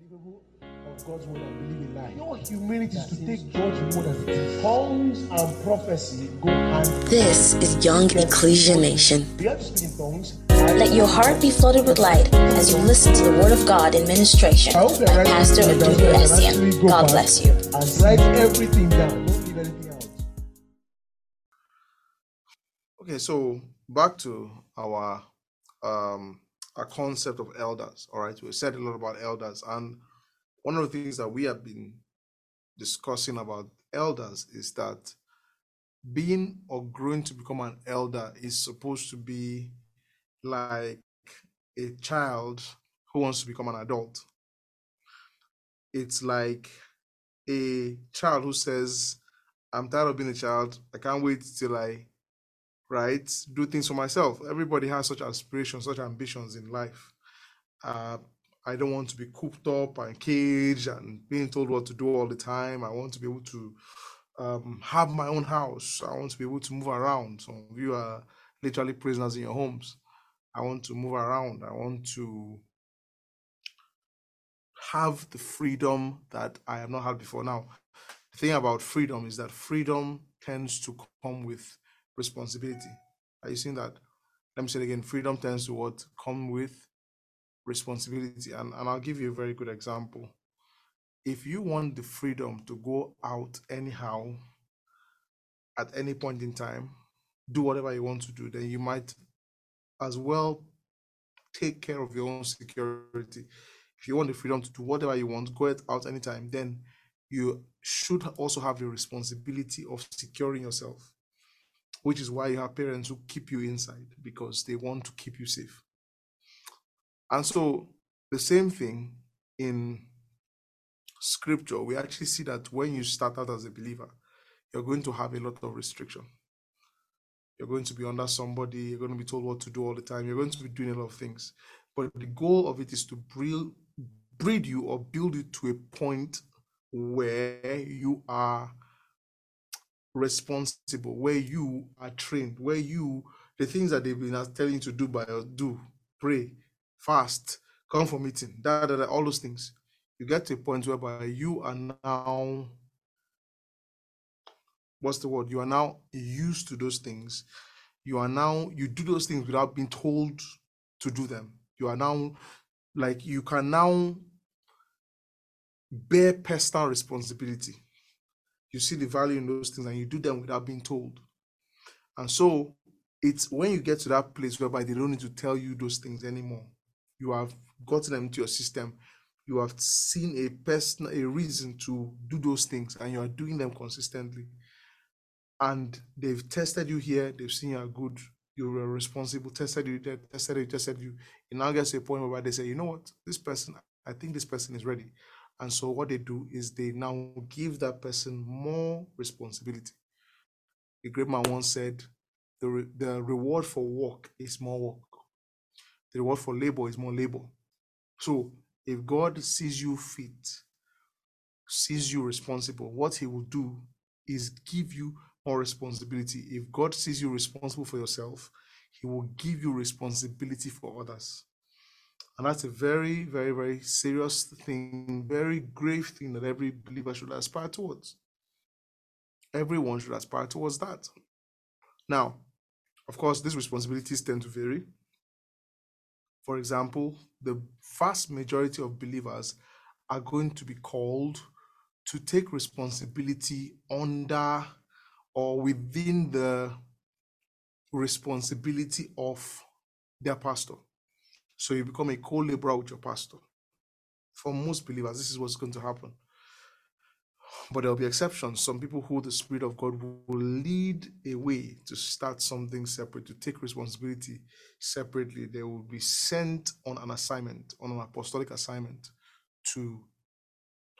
unbelievable of God's word and believe in lie. Your humility is to take God's word as it is. Tongues and prophecy go hand. This is Young Ecclesia Nation. We have to speak in tongues. Let your heart be flooded with light as you listen to the Word of God in ministration I hope by Pastor to do that. Adudu You can Essien. God bless you. And write everything down. Don't leave anything out. Okay, so back to our um our concept of elders. All right, we said a lot about elders, and one of the things that we have been discussing about elders is that being or growing to become an elder is supposed to be like a child who wants to become an adult. It's like a child who says, I'm tired of being a child. I can't wait till I right do things for myself. Everybody has such aspirations such ambitions in life. Uh, i don't want to be cooped up and caged and being told what to do all the time. I want to be able to um, have my own house. I want to be able to move around. Some of you are literally prisoners in your homes. I want to move around. I want to have the freedom that i have not had before. Now the thing about freedom is that freedom tends to come with responsibility. Are you seeing that? Let me say it again. Freedom tends to what come with responsibility. And, and I'll give you a very good example. If you want the freedom to go out anyhow at any point in time, do whatever you want to do, then you might as well take care of your own security. If you want the freedom to do whatever you want, go out anytime, then you should also have the responsibility of securing yourself which is why you have parents who keep you inside because they want to keep you safe. And so, the same thing in scripture, we actually see that when you start out as a believer, you're going to have a lot of restriction. You're going to be under somebody, you're going to be told what to do all the time, you're going to be doing a lot of things. But the goal of it is to breed, you or build you to a point where you are responsible, where you are trained, where you the things that they've been telling you to do by uh, do, pray, fast, come for meeting, da, da, da, all those things. You get to a point whereby you are now what's the word? You are now used to those things. You are now you do those things without being told to do them. You are now like you can now bear personal responsibility you see the value in those things and you do them without being told. And so it's when you get to that place whereby they don't need to tell you those things anymore. You have gotten them into your system. You have seen a person, a reason to do those things, and you are doing them consistently. And they've tested you here, they've seen you are good, you're responsible, tested you tested you, tested you. It now gets to a point where they say, you know what, this person, I think this person is ready. And so what they do is they now give that person more responsibility. A great man once said, the, re- the reward for work is more work. The reward for labor is more labor. So if God sees you fit, sees you responsible, what he will do is give you more responsibility. If God sees you responsible for yourself, he will give you responsibility for others. And that's a very, very, very serious thing, very grave thing that every believer should aspire towards. Everyone should aspire towards that. Now, of course, these responsibilities tend to vary. For example, the vast majority of believers are going to be called to take responsibility under or within the responsibility of their pastor. So you become a co-laborer with your pastor. For most believers, this is what's going to happen. But there'll be exceptions. Some people who the Spirit of God will lead a way to start something separate, to take responsibility separately. They will be sent on an assignment, on an apostolic assignment to,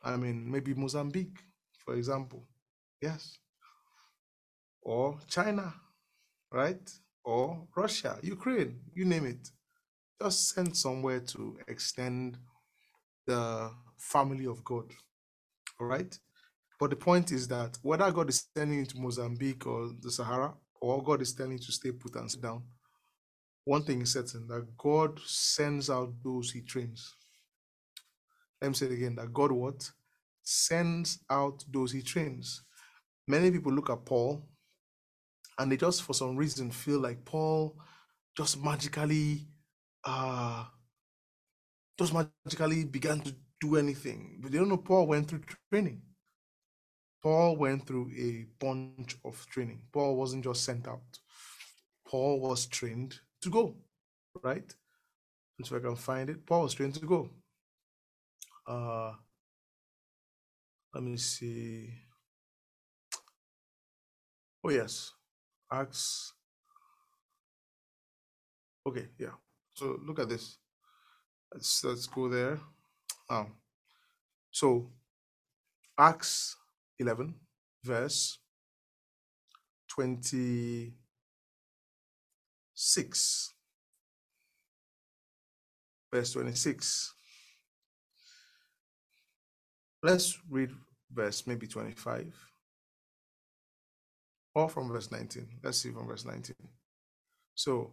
I mean, maybe Mozambique, for example. Yes. Or China, right? Or Russia, Ukraine, you name it. Just sent somewhere to extend the family of God. All right. But the point is that whether God is sending you to Mozambique or the Sahara, or God is telling you to stay put and sit down, one thing is certain that God sends out those he trains. Let me say it again that God what? Sends out those he trains. Many people look at Paul and they just for some reason feel like Paul just magically uh just magically began to do anything. But they don't know Paul went through training. Paul went through a bunch of training. Paul wasn't just sent out. Paul was trained to go, right? So I can find it. Paul was trained to go. Uh let me see. Oh yes. Acts. Okay, yeah. So look at this. Let's let's go there. Now, so Acts 11, verse 26. Verse 26. Let's read verse maybe 25 or from verse 19. Let's see from verse 19. So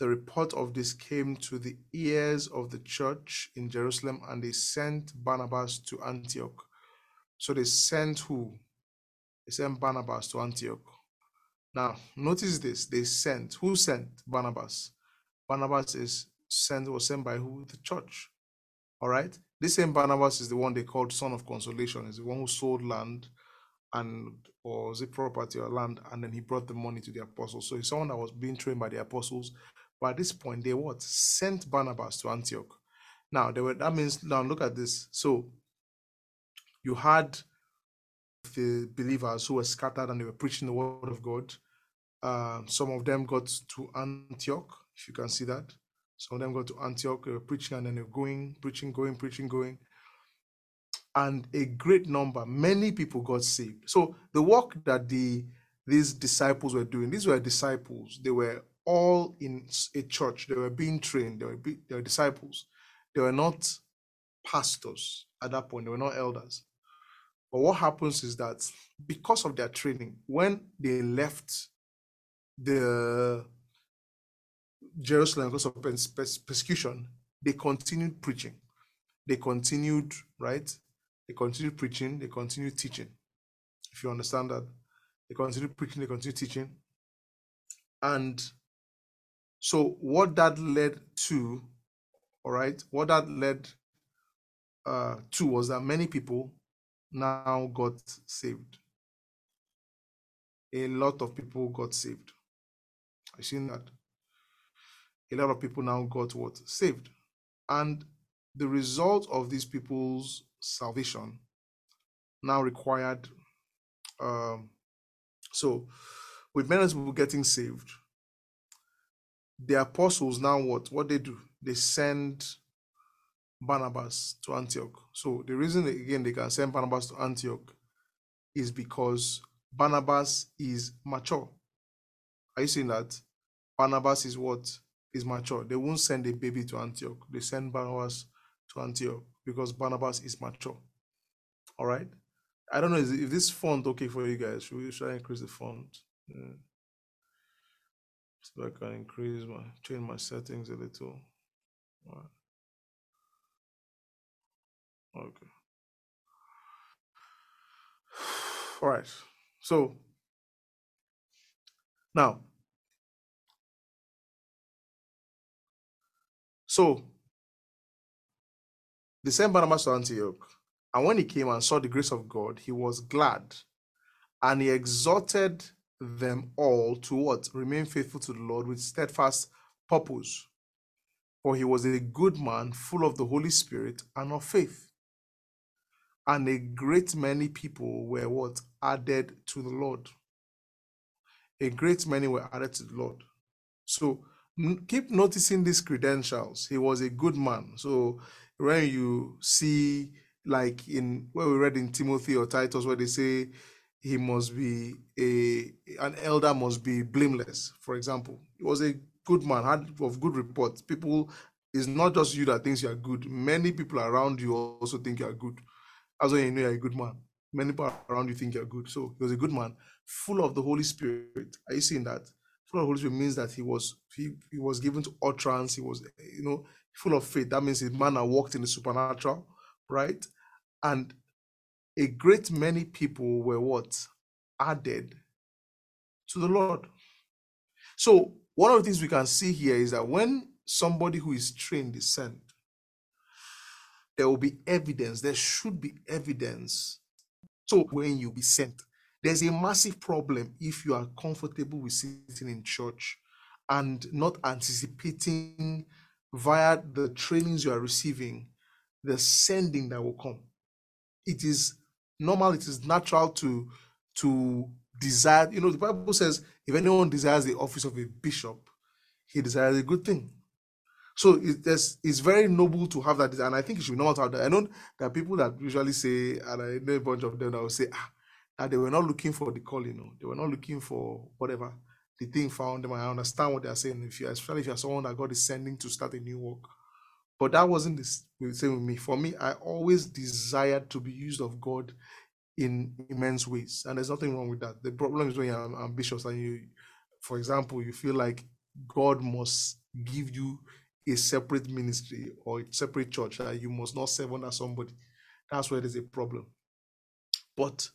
The report of this came to the ears of the church in Jerusalem, and they sent Barnabas to Antioch. So they sent who? They sent Barnabas to Antioch. Now, notice this. They sent. Who sent Barnabas? Barnabas is sent was sent by who? The church. All right. This same Barnabas is the one they called son of consolation. Is the one who sold land and or was it property or land, and then he brought the money to the apostles. So he's someone that was being trained by the apostles. At this point, they what sent Barnabas to Antioch. Now they were that means now look at this. So you had the believers who were scattered and they were preaching the word of God. Uh, some of them got to Antioch, if you can see that. Some of them got to Antioch, they were preaching and then they were going, preaching, going, preaching, going. And a great number, many people got saved. So the work that the these disciples were doing, these were disciples. They were all in a church. They were being trained. They were, be, they were disciples. They were not pastors at that point. They were not elders. But what happens is that because of their training, when they left the Jerusalem because of persecution, they continued preaching. They continued, right? They continued preaching, they continued teaching. If you understand that, they continued preaching, they continued teaching. And so, what that led to, all right, what that led uh, to was that many people now got saved. A lot of people got saved. I seen that. A lot of people now got what? Saved. And the result of these people's salvation now required um so with many people getting saved, the apostles now what? What they do? They send Barnabas to Antioch. So the reason again they can send Barnabas to Antioch is because Barnabas is mature. Are you seeing that? Barnabas is what? Is mature. They won't send a baby to Antioch. They send Barnabas to Antioch because Barnabas is mature. All right. I don't know if this font okay for you guys. Should try increase the font? Yeah. So I can increase my change my settings a little. Okay. All right. So now, so the same Barnabas to Antioch, and when he came and saw the grace of God, he was glad, and he exhorted them all to what remain faithful to the Lord with steadfast purpose. For he was a good man, full of the Holy Spirit and of faith and a great many people were what added to the Lord. A great many were added to the Lord. So keep noticing these credentials. He was a good man. So when you see, like in where we read in Timothy or Titus, where they say he must be a an elder must be blameless. For example, he was a good man, had of good report. People, it's not just you that thinks you are good. Many people around you also think you are good. That's when you know you're a good man. Many people around you think you're good. So he was a good man, full of the Holy Spirit. Are you seeing that? Full of the Holy Spirit means that he was he, he was given to utterance. He was you know full of faith. That means his man walked in the supernatural, right? And a great many people were what added to the Lord. So one of the things we can see here is that when somebody who is trained is sent, there will be evidence. There should be evidence. So when you be sent, there's a massive problem if you are comfortable with sitting in church and not anticipating via the trainings you are receiving the sending that will come. It is normal, it is natural to to desire. You know, the Bible says, if anyone desires the office of a bishop, he desires a good thing. So it's, it's very noble to have that, and I think it should be normal to have that. I know there are people that usually say, and I know a bunch of them that will say, ah, that they were not looking for the call, you know, they were not looking for whatever the thing found them. I understand what they are saying. If you, especially if you're someone that God is sending to start a new work, but that wasn't the same with me. For me, I always desired to be used of God in immense ways, and there's nothing wrong with that. The problem is when you're ambitious and you, for example, you feel like God must give you a separate ministry or a separate church that you must not serve under somebody. That's where there's a problem. But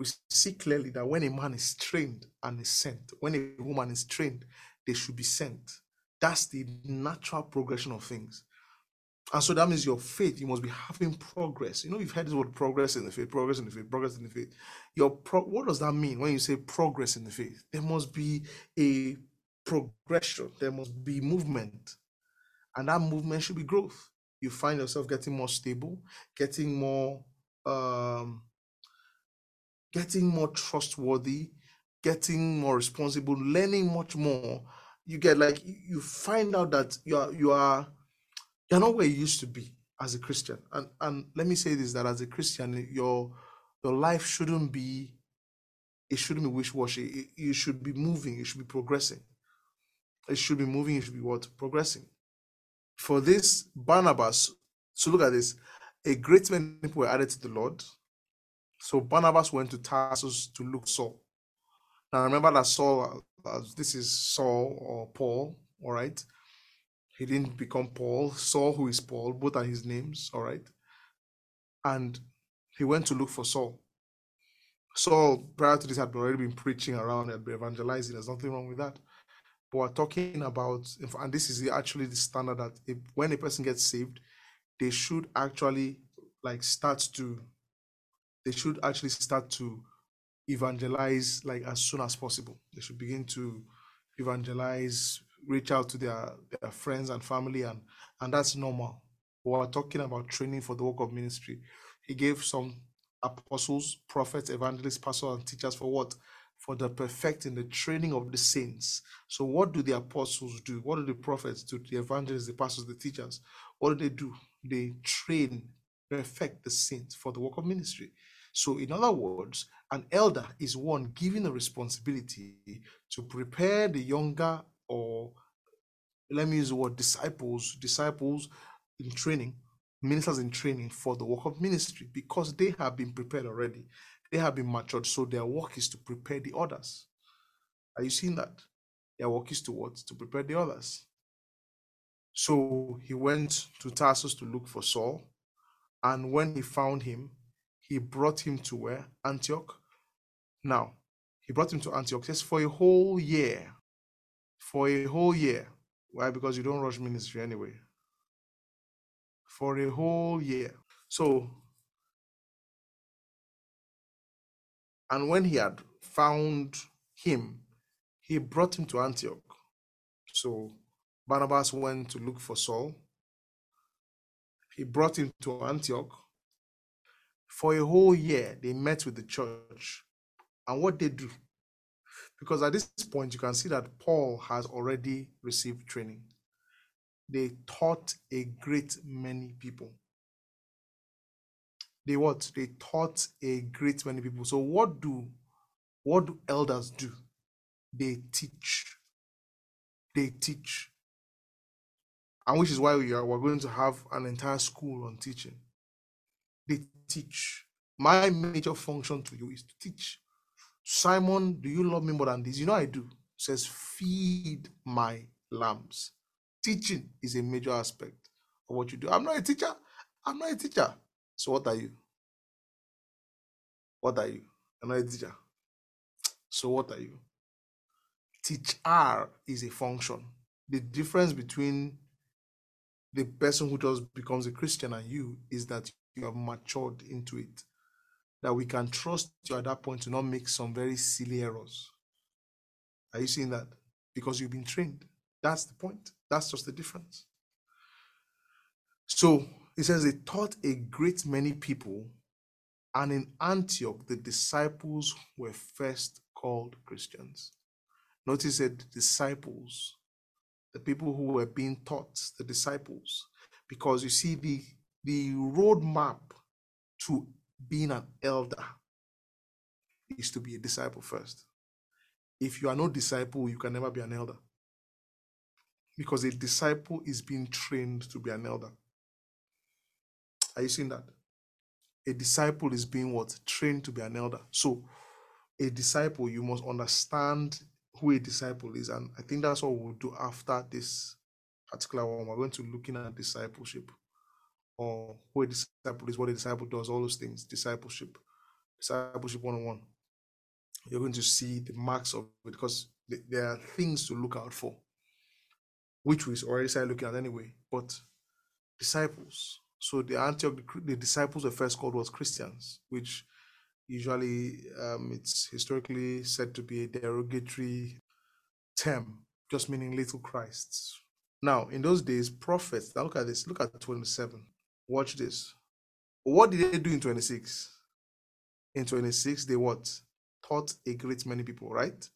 we see clearly that when a man is trained and is sent, when a woman is trained, they should be sent. That's the natural progression of things. And so that means your faith, you must be having progress. You know, you've heard this word progress in the faith, progress in the faith, progress in the faith. Your pro- what does that mean when you say progress in the faith? There must be a progression, there must be movement and that movement should be growth. You find yourself getting more stable, getting more, um, getting more trustworthy, getting more responsible, learning much more. You get like you find out that you are you are you're not where you used to be as a Christian. And and let me say this: that as a Christian, your your life shouldn't be it shouldn't be wish-washy. you should be moving. You should be progressing. It should be moving. You should be what progressing for this Barnabas, so look at this, a great many people were added to the Lord. So Barnabas went to Tarsus to look Saul. Now remember that Saul, uh, this is Saul or Paul, all right? He didn't become Paul. Saul, who is Paul, both are his names, all right? And he went to look for Saul. Saul, prior to this, had already been preaching around and evangelizing. There's nothing wrong with that we're talking about, and this is actually the standard that if, when a person gets saved, they should actually like start to, they should actually start to evangelize like as soon as possible. They should begin to evangelize, reach out to their, their friends and family, and and that's normal. We're talking about training for the work of ministry. He gave some apostles, prophets, evangelists, pastors, and teachers for what? for the perfecting, the training of the saints. So, what do the apostles do? What do the prophets do? The evangelists, the pastors, the teachers. What do they do? They train, perfect the saints for the work of ministry. So, in other words, an elder is one given the responsibility to prepare the younger, or let me use the word disciples, disciples in training, ministers in training for the work of ministry because they have been prepared already. They have been matured, so their work is to prepare the others. Are you seeing that? Their work is towards to prepare the others. So he went to Tarsus to look for Saul, and when he found him, he brought him to where? Antioch. Now, he brought him to Antioch just for a whole year. For a whole year. Why? Because you don't rush ministry anyway. For a whole year. So And when he had found him, he brought him to Antioch. So Barnabas went to look for Saul. He brought him to Antioch. For a whole year, they met with the church. And what they do, because at this point, you can see that Paul has already received training. They taught a great many people they what they taught a great many people so what do What do elders do? They teach. They teach. And which is why we are we're going to have an entire school on teaching. They teach. My major function to you is to teach. Simon, do you love me more than this? You know I do. says, feed my lambs. Teaching is a major aspect of what you do. I'm not a teacher. I'm not a teacher. So what are you? What are you? I'm not a teacher. So what are you? Teach R is a function. The difference between the person who just becomes a Christian and you is that you have matured into it. That we can trust you at that point to not make some very silly errors. Are you seeing that? Because you've been trained. That's the point. That's just the difference. So it says they taught a great many people, and in Antioch, the disciples were first called Christians. Notice that disciples, the people who were being taught, the disciples, because you see the the roadmap to being an elder is to be a disciple first. If you are no disciple, you can never be an elder. Because a disciple is being trained to be an elder. Are you seeing that? A disciple is being what? Trained to be an elder. So, a disciple, you must understand who a disciple is. And I think that's what we'll do after this particular one. We're going to looking at discipleship or who a disciple is, what a disciple does, all those things. Discipleship, discipleship 101. You're going to see the marks of it because there are things to look out for, which we already started looking at anyway. But disciples. So the Antioch, the disciples were first called was Christians, which usually um, it's historically said to be a derogatory term, just meaning little Christs. Now, in those days, prophets, now look at this, look at 27. Watch this. What did they do in 26? In 26, they what? Taught a great many people, right?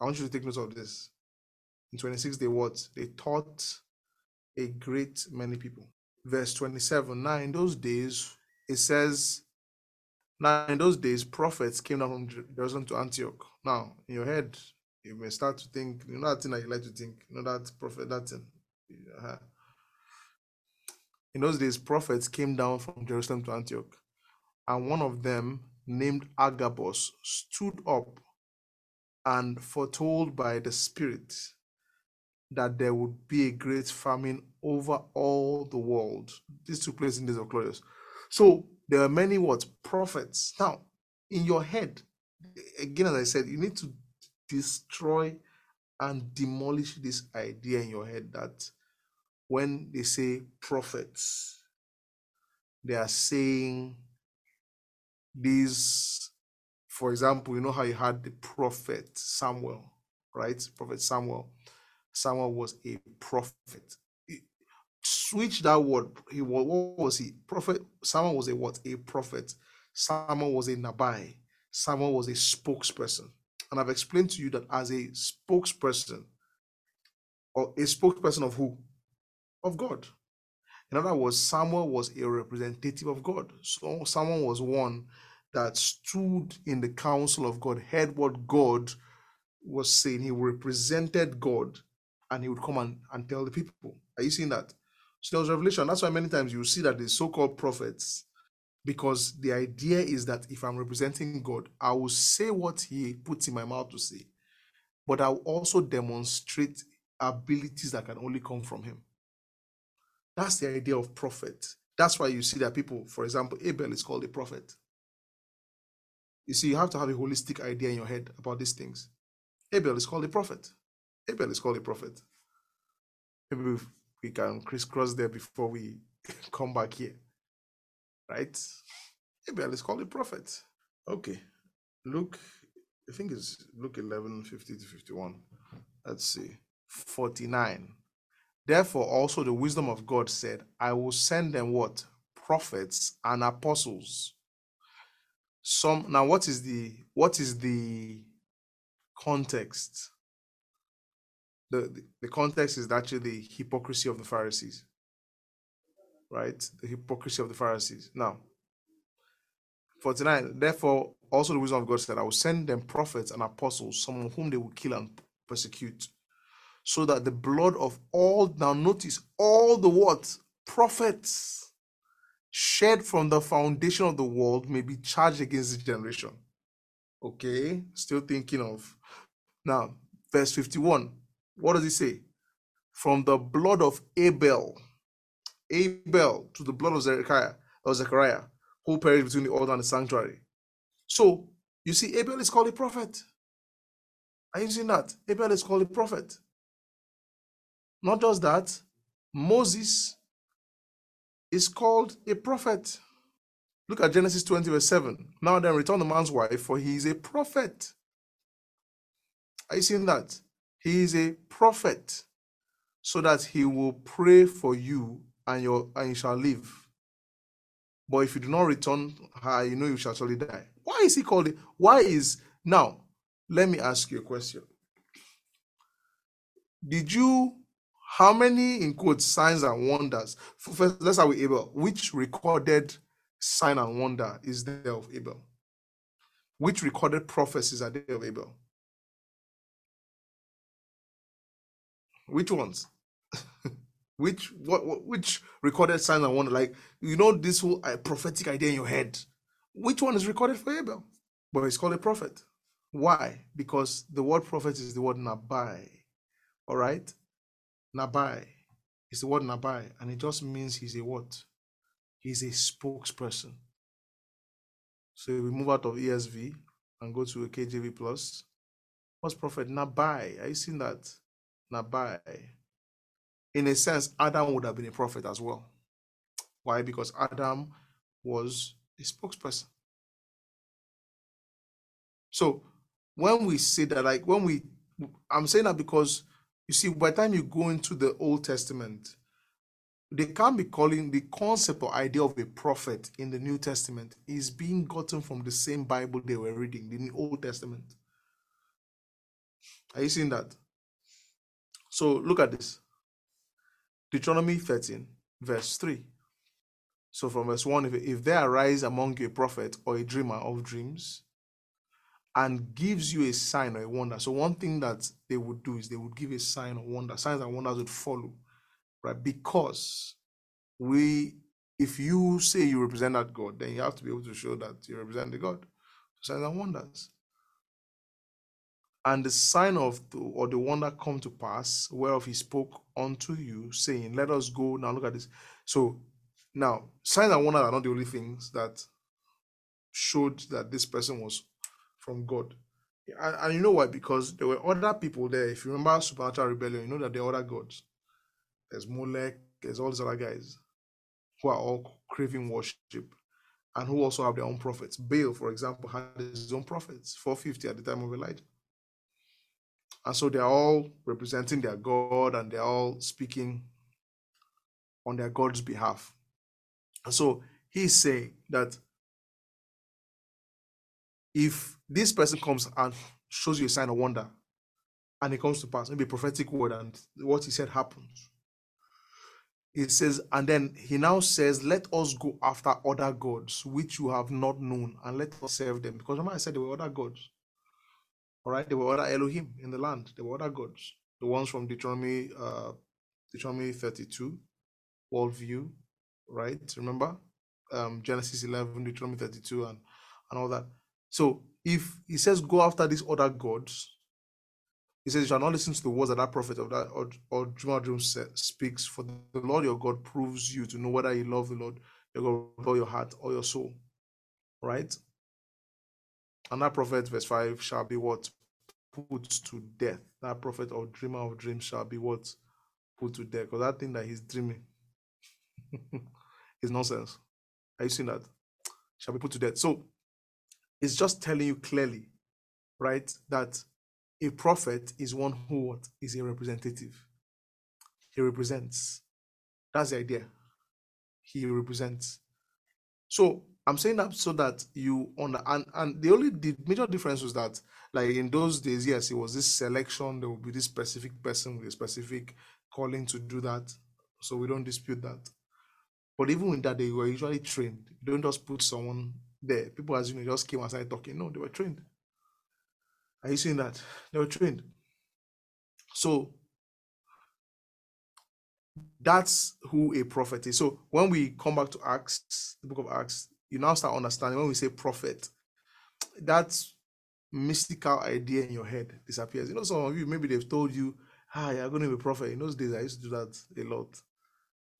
I want you to take note of this. In 26, they what? They taught a great many people. Verse 27. Now, in those days, it says, Now, in those days, prophets came down from Jerusalem to Antioch. Now, in your head, you may start to think, you know that thing that you like to think, you know that prophet, that thing. Uh-huh. In those days, prophets came down from Jerusalem to Antioch, and one of them, named Agabus, stood up and foretold by the Spirit that there would be a great famine over all the world. This took place in days of Claudius. So there are many what prophets. Now, in your head, again, as I said, you need to destroy and demolish this idea in your head that when they say prophets, they are saying these, for example, you know how you had the prophet Samuel, right? Prophet Samuel. Samuel was a prophet. Switch that word. He was what was he? Prophet. Samuel was a what? A prophet. Samuel was a nabai. Samuel was a spokesperson. And I've explained to you that as a spokesperson, or a spokesperson of who? Of God. In other words, Samuel was a representative of God. So someone was one that stood in the council of God, heard what God was saying. He represented God and he would come and, and tell the people. Are you seeing that? So there was revelation. That's why many times you see that the so-called prophets, because the idea is that if I'm representing God, I will say what he puts in my mouth to say, but I'll also demonstrate abilities that can only come from him. That's the idea of prophet. That's why you see that people, for example, Abel is called a prophet. You see, you have to have a holistic idea in your head about these things. Abel is called a prophet. Abel is called a prophet. Maybe we can crisscross there before we come back here. Right? Abel is called a prophet. Okay. Luke, I think it's Luke 11 50 to 51. Let's see. 49. Therefore, also the wisdom of God said, I will send them what? Prophets and apostles. Some now what is the what is the context? The, the, the context is actually the hypocrisy of the Pharisees. Right? The hypocrisy of the Pharisees. Now, 49. Therefore, also the wisdom of God said, I will send them prophets and apostles, some of whom they will kill and persecute, so that the blood of all, now notice, all the what? Prophets shed from the foundation of the world may be charged against this generation. Okay, still thinking of. Now, verse 51. What does he say? From the blood of Abel, Abel to the blood of Zechariah, or Zechariah, who perished between the altar and the sanctuary. So you see, Abel is called a prophet. Are you seeing that? Abel is called a prophet. Not just that, Moses is called a prophet. Look at Genesis 20, verse 7. Now then, return the man's wife, for he is a prophet. Are you seeing that? He is a prophet, so that he will pray for you and your and you shall live. But if you do not return her, you know you shall surely die. Why is he called it? Why is now? Let me ask you a question. Did you how many in quotes signs and wonders? First, let's start with Abel. Which recorded sign and wonder is there of Abel? Which recorded prophecies are there of Abel? Which ones? which what, what which recorded sign and wonder? Like you know this whole uh, prophetic idea in your head. Which one is recorded for Abel? But he's called a prophet. Why? Because the word prophet is the word nabai. All right, nabai is the word nabai, and it just means he's a what? He's a spokesperson. So we move out of ESV and go to a KJV plus. What's prophet? Nabai. Are you seeing that? Nabai. In a sense, Adam would have been a prophet as well. Why? Because Adam was a spokesperson. So when we say that, like when we, I'm saying that because you see, by the time you go into the Old Testament, they can't be calling the concept or idea of a prophet in the New Testament is being gotten from the same Bible they were reading, in the Old Testament. Are you seeing that? So look at this. Deuteronomy 13, verse 3. So from verse 1, if, if there arise among you a prophet or a dreamer of dreams, and gives you a sign or a wonder. So one thing that they would do is they would give a sign or wonder. Signs and wonders would follow, right? Because we, if you say you represent that God, then you have to be able to show that you represent the God. Signs and wonders. And the sign of the, or the wonder come to pass, whereof he spoke unto you, saying, Let us go. Now look at this. So now signs and wonders are not the only things that showed that this person was from God. And, and you know why? Because there were other people there. If you remember supernatural rebellion, you know that there are other gods. There's Molech, there's all these other guys who are all craving worship and who also have their own prophets. Baal, for example, had his own prophets, 450 at the time of Elijah. And so they're all representing their God and they're all speaking on their God's behalf. And so he's saying that if this person comes and shows you a sign of wonder and it comes to pass, maybe a prophetic word and what he said happens. It says, and then he now says, Let us go after other gods which you have not known and let us serve them. Because remember, I said there were other gods. All right, there were other Elohim in the land, there were other gods. The ones from Deuteronomy, uh, Deuteronomy 32, worldview, right? Remember? Um, Genesis 11, Deuteronomy 32, and, and all that. So if he says go after these other gods, he says you shall not listen to the words of that prophet of that or, or Dream speaks, for the Lord your God proves you to know whether you love the Lord your God with all your heart or your soul. Right? And that prophet, verse 5, shall be what? Put to death. That prophet or dreamer of dreams shall be what? Put to death. Because that thing that he's dreaming is nonsense. Are you seeing that? Shall be put to death. So it's just telling you clearly, right, that a prophet is one who what, is a representative. He represents. That's the idea. He represents. So I'm saying that so that you on and and the only the major difference was that like in those days, yes, it was this selection. There will be this specific person with a specific calling to do that. So we don't dispute that. But even with that, they were usually trained. You don't just put someone there. People as you know just came and started talking. No, they were trained. Are you seeing that? They were trained. So that's who a prophet is. So when we come back to Acts, the book of Acts, you now start understanding when we say prophet, that mystical idea in your head disappears. You know, some of you maybe they've told you, ah, you're going to be a prophet. In those days, I used to do that a lot.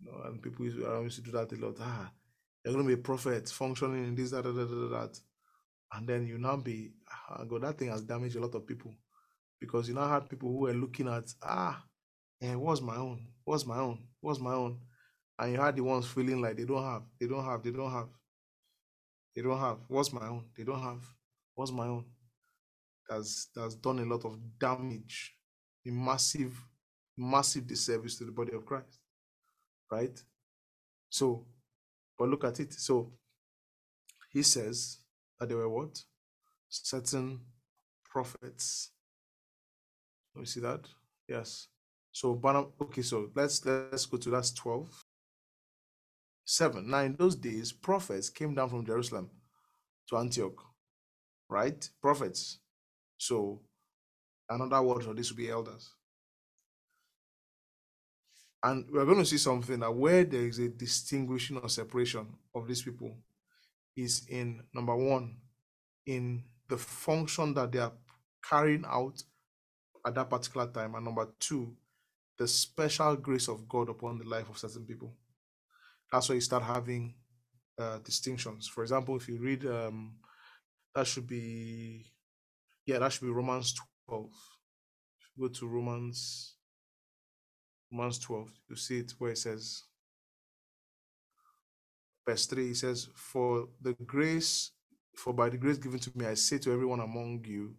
You know, and people used to, used to do that a lot. Ah, you're going to be a prophet, functioning in this, that, that, that, that. And then you now be, ah, God, that thing has damaged a lot of people because you now had people who were looking at, ah, eh, what's my own? What's my own? What's my own? And you had the ones feeling like they don't have, they don't have, they don't have, they don't have. What's my own? They don't have. What's my own? That's that's done a lot of damage, a massive, massive disservice to the body of Christ. Right? So, but look at it. So he says that there were what? Certain prophets. Let me see that. Yes. So okay, so let's let's go to that's 12. 7. Now in those days, prophets came down from Jerusalem to Antioch. Right? Prophets. So another word for this would be elders. And we're going to see something that where there is a distinguishing or separation of these people is in number one, in the function that they are carrying out at that particular time, and number two, the special grace of God upon the life of certain people. That's why you start having uh, distinctions. For example, if you read, um, that should be, yeah, that should be Romans 12. If you go to Romans, Romans 12, you see it where it says, verse 3, it says, For the grace, for by the grace given to me, I say to everyone among you,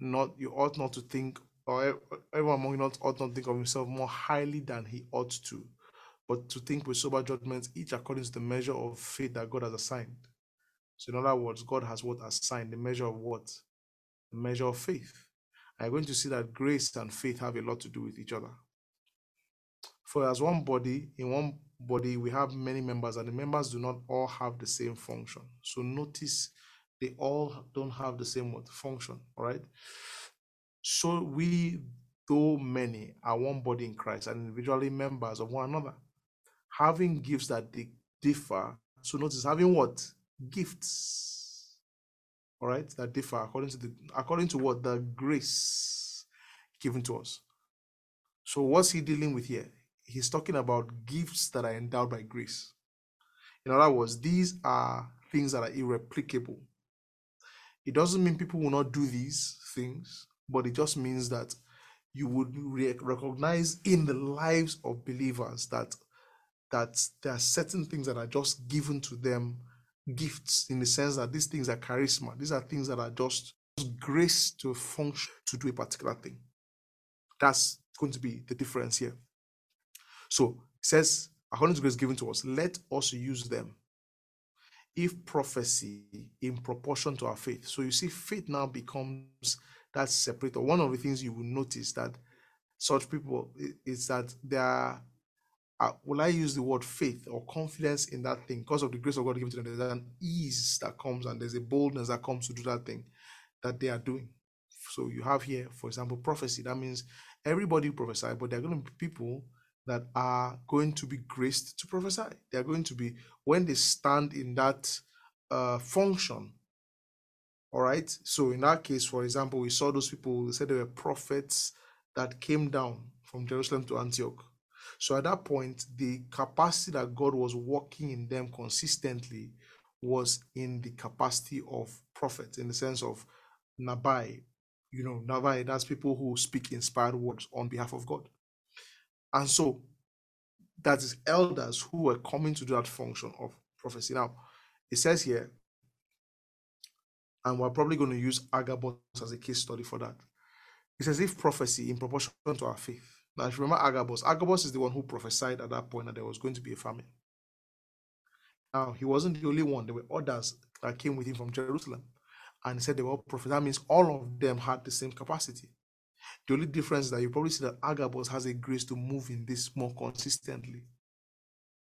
not you ought not to think, or everyone among you not ought not to think of himself more highly than he ought to, but to think with sober judgment, each according to the measure of faith that God has assigned. So, in other words, God has what assigned the measure of what? The measure of faith. You're going to see that grace and faith have a lot to do with each other. For as one body, in one body, we have many members, and the members do not all have the same function. So notice they all don't have the same function. All right. So we, though many, are one body in Christ and individually members of one another, having gifts that they differ. So notice having what gifts. All right, that differ according to the according to what the grace given to us. So what's he dealing with here? He's talking about gifts that are endowed by grace. In other words, these are things that are irreplicable. It doesn't mean people will not do these things, but it just means that you would re- recognize in the lives of believers that that there are certain things that are just given to them gifts in the sense that these things are charisma these are things that are just grace to function to do a particular thing that's going to be the difference here so it says according to grace given to us let us use them if prophecy in proportion to our faith so you see faith now becomes that separator one of the things you will notice that such people is that they are uh, will I use the word faith or confidence in that thing because of the grace of God given to them? There's an ease that comes and there's a boldness that comes to do that thing that they are doing. So you have here, for example, prophecy. That means everybody prophesy, but there are going to be people that are going to be graced to prophesy. They are going to be when they stand in that uh, function. All right. So in that case, for example, we saw those people. They said they were prophets that came down from Jerusalem to Antioch so at that point, the capacity that God was working in them consistently was in the capacity of prophets, in the sense of Nabai. You know, Nabai, that's people who speak inspired words on behalf of God. And so that is elders who were coming to do that function of prophecy. Now, it says here, and we're probably going to use Agabus as a case study for that. It says, if prophecy in proportion to our faith. Now, if you remember Agabus, Agabus is the one who prophesied at that point that there was going to be a famine. Now, he wasn't the only one. There were others that came with him from Jerusalem. And he said they were prophets. That means all of them had the same capacity. The only difference is that you probably see that Agabus has a grace to move in this more consistently.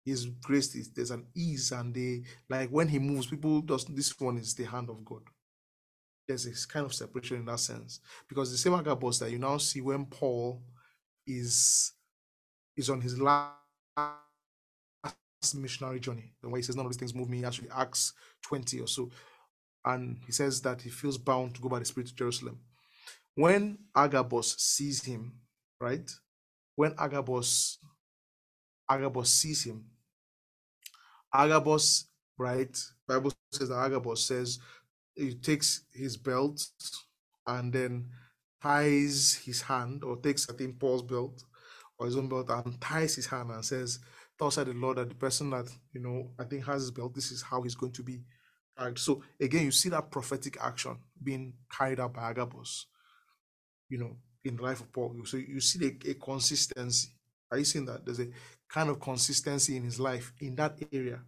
His grace is there's an ease, and they like when he moves, people does this one is the hand of God. There's this kind of separation in that sense. Because the same Agabus that you now see when Paul is is on his last missionary journey, the way he says none of these things move me, actually Acts 20 or so. And he says that he feels bound to go by the Spirit to Jerusalem. When Agabus sees him, right? When Agabus Agabus sees him, Agabus, right? Bible says that Agabus says he takes his belt and then ties his hand, or takes I think Paul's belt or his own belt and ties his hand and says, Thus said the Lord that the person that you know I think has his belt, this is how he's going to be. So again, you see that prophetic action being carried out by Agabus, you know, in the life of Paul. So you see the, a consistency. Are you seeing that? There's a kind of consistency in his life in that area.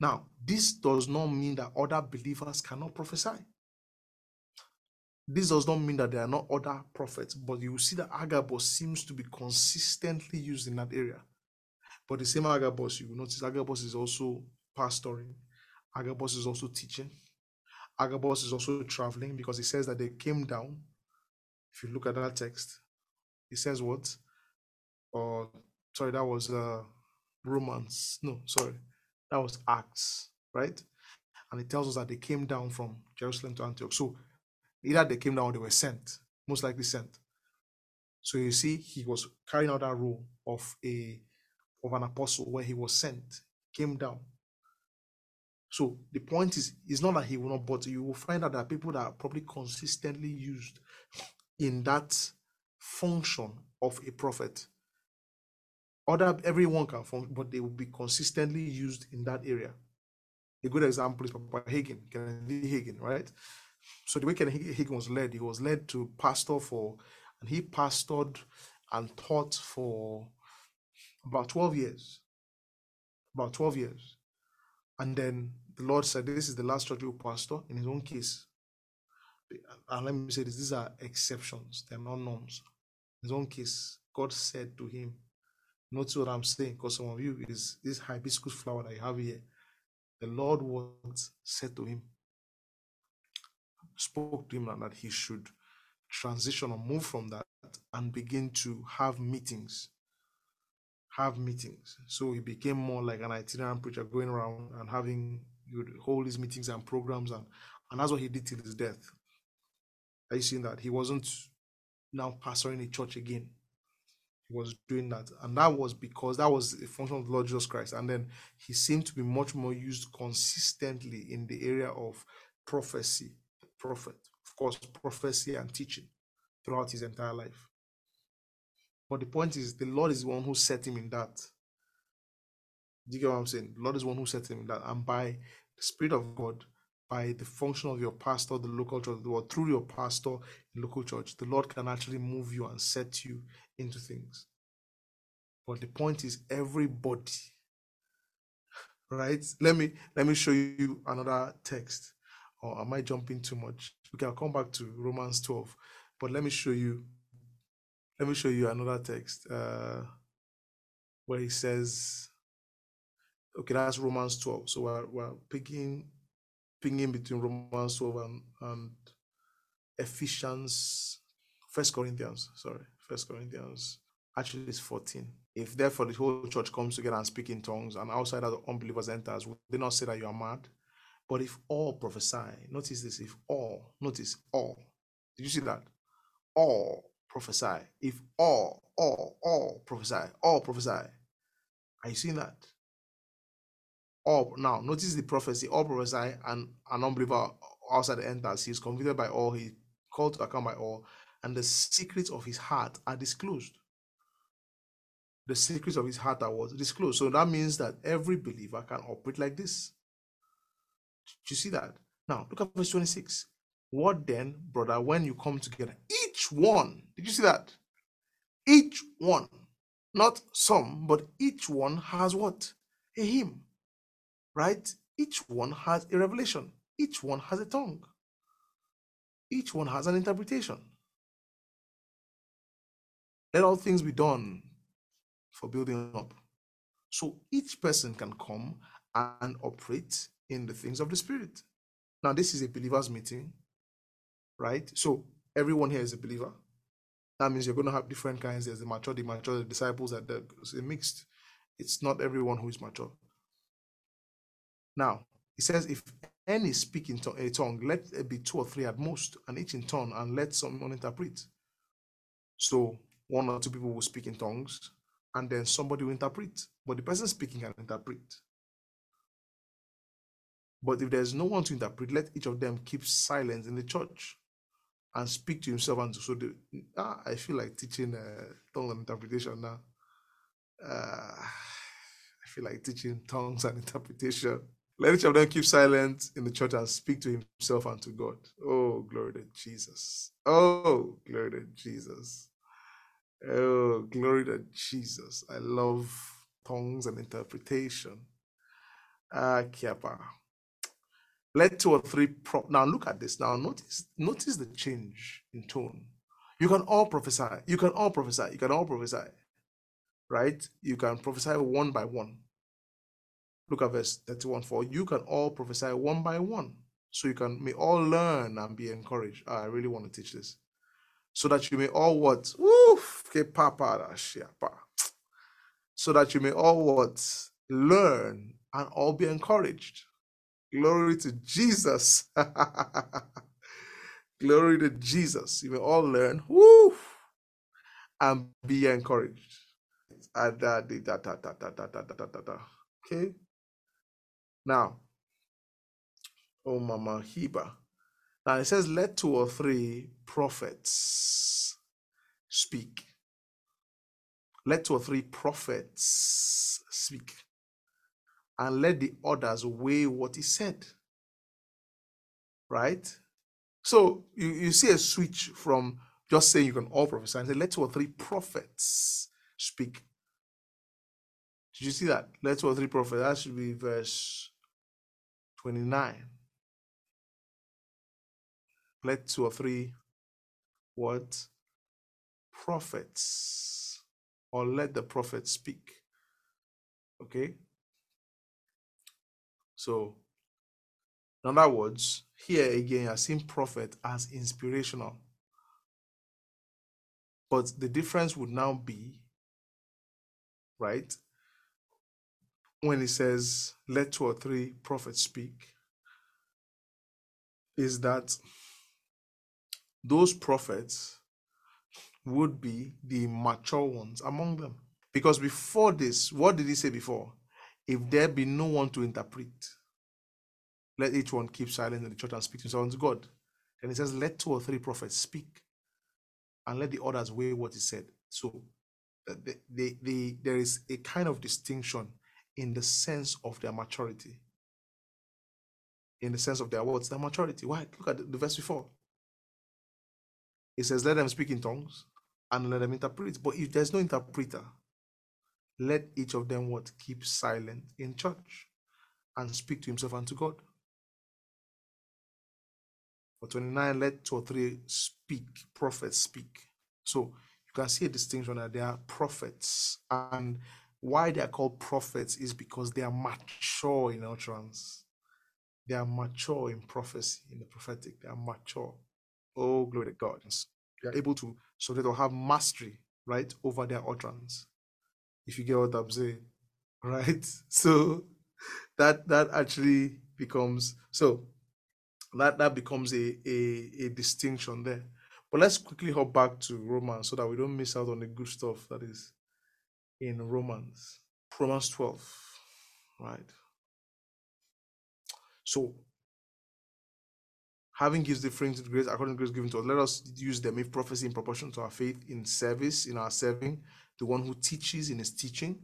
Now, this does not mean that other believers cannot prophesy. This does not mean that there are not other prophets, but you will see that Agabus seems to be consistently used in that area. But the same Agabus, you will notice Agabus is also pastoring, Agabus is also teaching, Agabus is also traveling because he says that they came down. If you look at that text, it says what? Or sorry, that was uh Romans. No, sorry, that was Acts, right? And it tells us that they came down from Jerusalem to Antioch. So either they came down or they were sent, most likely sent. So you see, he was carrying out that role of a of an apostle where he was sent, came down. So the point is, it's not that he will not, but you will find out that people that are probably consistently used in that function of a prophet. Other everyone can function, but they will be consistently used in that area. A good example is Papa Hagin, Kenneth Hagin, right? So the way Kenneth Hagin was led, he was led to pastor for, and he pastored and taught for about 12 years. About 12 years. And then the Lord said, This is the last church you pastor in his own case. And let me say this these are exceptions, they're not norms. In his own case, God said to him, Notice what I'm saying, because some of you is this hibiscus flower that you have here. The Lord once said to him, spoke to him that he should transition or move from that and begin to have meetings have meetings. So he became more like an itinerant preacher going around and having would hold his meetings and programs and and that's what he did till his death. Are you seeing that? He wasn't now pastoring a church again. He was doing that. And that was because that was a function of the Lord Jesus Christ. And then he seemed to be much more used consistently in the area of prophecy, prophet, of course, prophecy and teaching throughout his entire life. But the point is, the Lord is the one who set him in that. Do you get what I'm saying? The Lord is the one who set him in that. And by the Spirit of God, by the function of your pastor, the local church, or through your pastor the local church, the Lord can actually move you and set you into things. But the point is, everybody, right? Let me let me show you another text. Or am I jumping too much? Okay, I'll come back to Romans 12. But let me show you let me show you another text uh, where he says, okay, that's Romans 12. So we're, we're picking, picking between Romans 12 and, and Ephesians, First Corinthians, sorry, First Corinthians. Actually, it's 14. If therefore the whole church comes together and speak in tongues, and outside of the unbelievers enters, would they not say that you are mad? But if all prophesy, notice this, if all, notice all. Did you see that? All prophesy. If all, all, all prophesy, all prophesy. Are you seeing that? All now notice the prophecy, all prophesy, and an unbeliever outside enters. He is convicted by all, he called to account by all, and the secrets of his heart are disclosed. The secrets of his heart are what disclosed. So that means that every believer can operate like this. Do you see that? Now look at verse 26. What then, brother, when you come together, each one, did you see that? Each one, not some, but each one has what? A hymn, right? Each one has a revelation, each one has a tongue, each one has an interpretation. Let all things be done for building up. So each person can come and operate in the things of the Spirit. Now, this is a believers' meeting, right? So everyone here is a believer. That means you're going to have different kinds. There's the mature, the mature, the disciples, that the mixed. It's not everyone who is mature. Now, he says, if any speak in a tongue, let it be two or three at most, and each in turn, and let someone interpret. So one or two people will speak in tongues, and then somebody will interpret. But the person speaking can interpret. But if there's no one to interpret, let each of them keep silence in the church and speak to himself. And so the, ah, I feel like teaching uh, tongue and interpretation now. Uh, I feel like teaching tongues and interpretation. Let each of them keep silent in the church and speak to himself and to God. Oh, glory to Jesus. Oh, glory to Jesus. Oh, glory to Jesus. I love tongues and interpretation. Ah, Kiapa. Let two or three pro- now look at this. Now notice notice the change in tone. You can all prophesy. You can all prophesy. You can all prophesy. Right? You can prophesy one by one. Look at verse 31. For you can all prophesy one by one. So you can may all learn and be encouraged. Ah, I really want to teach this. So that you may all what? Woof, so that you may all what? Learn and all be encouraged. Glory to Jesus. Glory to Jesus. You may all learn woo, and be encouraged. Okay. Now, oh Mama Heba. Now it says, let two or three prophets speak. Let two or three prophets speak and let the others weigh what he said. Right? So you, you see a switch from just saying you can all prophesy and say, let two or three prophets speak. Did you see that? Let two or three prophets. That should be verse 29. Let two or three what? Prophets. Or let the prophet speak. Okay? So, in other words, here again, I see prophet as inspirational. But the difference would now be, right? When he says, let two or three prophets speak, is that those prophets would be the mature ones among them. Because before this, what did he say before? If there be no one to interpret, let each one keep silent in the church and speak to unto God. And he says, Let two or three prophets speak, and let the others weigh what he said. So the, the, the, there is a kind of distinction in the sense of their maturity. In the sense of their words, their maturity. Why? Look at the, the verse before. It says, Let them speak in tongues and let them interpret. But if there's no interpreter, let each of them what keep silent in church and speak to himself and to God. For 29, let two or three speak, prophets speak. So you can see a distinction that they are prophets. And why they are called prophets is because they are mature in utterance. They are mature in prophecy, in the prophetic. They are mature. Oh, glory to God. They are able to, so they will have mastery, right, over their utterance if you get what I'm saying, right? So that that actually becomes so that that becomes a, a a distinction there. But let's quickly hop back to Romans so that we don't miss out on the good stuff that is in Romans. Romans 12, right? So having gifts different to grace according to grace given to us, let us use them if prophecy in proportion to our faith in service, in our serving, the one who teaches in his teaching.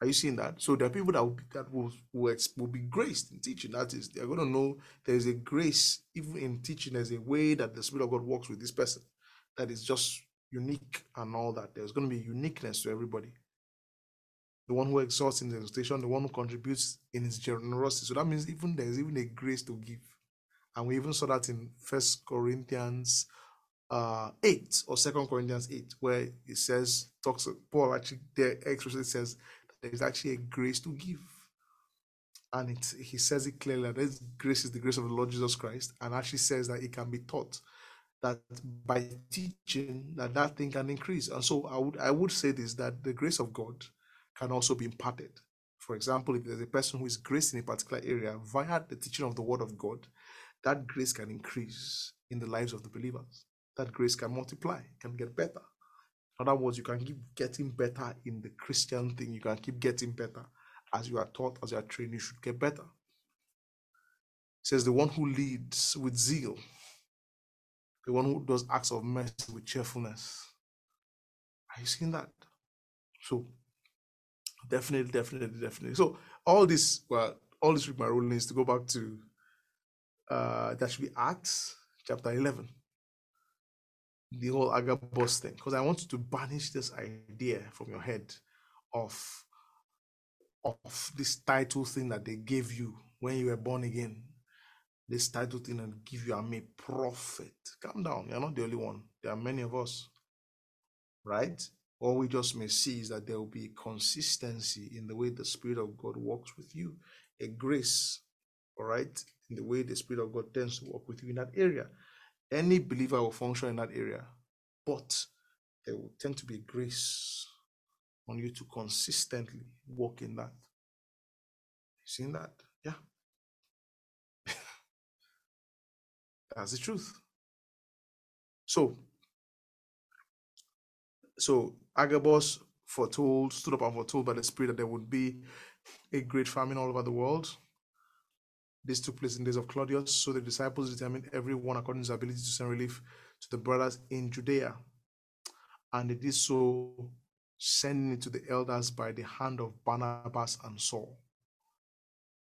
Are you seeing that? So there are people that will be, that will, will, will be graced in teaching. That is, they're going to know there is a grace even in teaching. There's a way that the Spirit of God works with this person that is just unique and all that. There's going to be uniqueness to everybody. The one who exhorts in the exhortation, the one who contributes in his generosity. So that means even there's even a grace to give. And we even saw that in First Corinthians uh, 8 or Second Corinthians 8, where it says, talks, Paul actually there explicitly says, There is actually a grace to give. And it, he says it clearly that grace is the grace of the Lord Jesus Christ, and actually says that it can be taught that by teaching that that thing can increase. And so I would I would say this that the grace of God can also be imparted. For example, if there's a person who is graced in a particular area via the teaching of the word of God, that grace can increase in the lives of the believers. That grace can multiply, can get better. In other words, you can keep getting better in the Christian thing. You can keep getting better as you are taught, as you are trained, you should get better. It says the one who leads with zeal the one who does acts of mercy with cheerfulness. Are you seeing that? So definitely, definitely, definitely. So all this, well, all this with my rule is to go back to uh that should be Acts chapter 11. The whole Agabus thing. Because I want you to banish this idea from your head of of this title thing that they gave you when you were born again this title thing and give you I'm a prophet. Calm down. You're not the only one. There are many of us. Right? All we just may see is that there will be consistency in the way the Spirit of God works with you, a grace, all right, in the way the Spirit of God tends to work with you in that area. Any believer will function in that area, but there will tend to be grace on you to consistently walk in that. You seen that? Yeah. That's the truth. So, so Agabus foretold, stood up and foretold by the Spirit that there would be a great famine all over the world. This took place in the days of Claudius. So the disciples determined everyone according to his ability to send relief to the brothers in Judea. And they did so, sending it to the elders by the hand of Barnabas and Saul.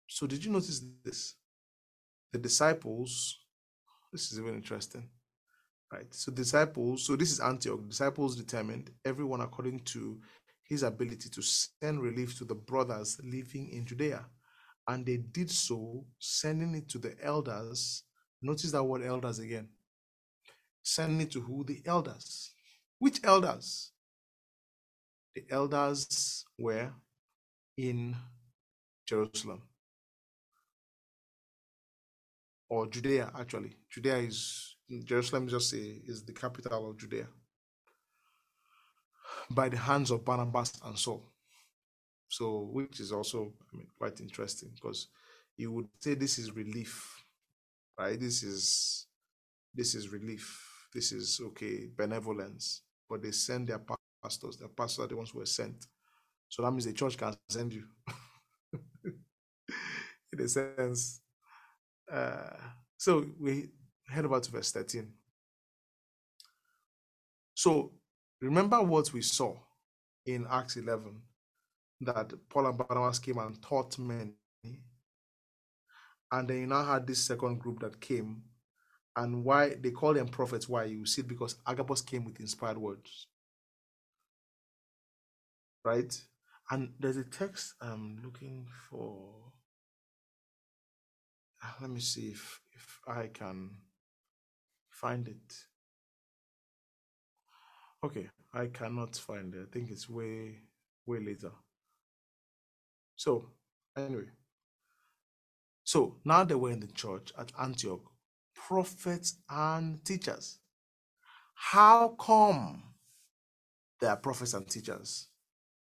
So did you notice this? The disciples this is even interesting. Right. So disciples, so this is Antioch. Disciples determined everyone according to his ability to send relief to the brothers living in Judea. And they did so, sending it to the elders. Notice that word elders again. Sending it to who? The elders. Which elders? The elders were in Jerusalem or Judea, actually. Judea is Jerusalem. Just say is the capital of Judea. By the hands of Barnabas and Saul. So, which is also I mean, quite interesting because you would say this is relief, right? This is this is relief. This is okay benevolence, but they send their pastors. Their pastors are the ones who were sent. So that means the church can send you. In a sense, uh, so we head over to verse 13. So remember what we saw in Acts 11 that Paul and Barnabas came and taught many. And then you now had this second group that came. And why they call them prophets, why you see it because Agabus came with inspired words. Right? And there's a text I'm looking for. Ah, let me see if if I can find it. Okay, I cannot find it. I think it's way way later. So anyway, so now they were in the church at Antioch, prophets and teachers. How come they are prophets and teachers?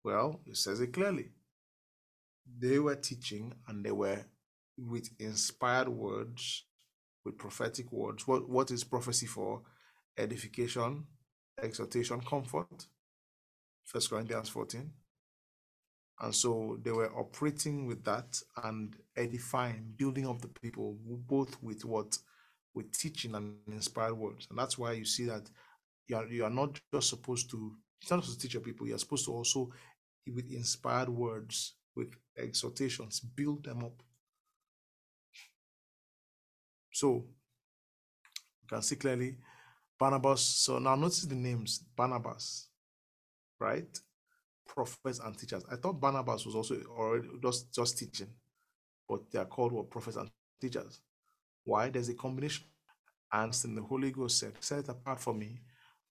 Well, it says it clearly. They were teaching and they were with inspired words, with prophetic words. What, what is prophecy for? Edification, exhortation, comfort. First Corinthians 14. And so they were operating with that and edifying, building up the people, both with what? With teaching and inspired words. And that's why you see that you are, you are not just supposed to, you're not supposed to teach your people, you're supposed to also, with inspired words, with exhortations, build them up. So you can see clearly Barnabas. So now notice the names Barnabas, right? Prophets and teachers. I thought Barnabas was also already just, just teaching, but they are called what prophets and teachers. Why? There's a combination. And then the Holy Ghost said, Set it apart for me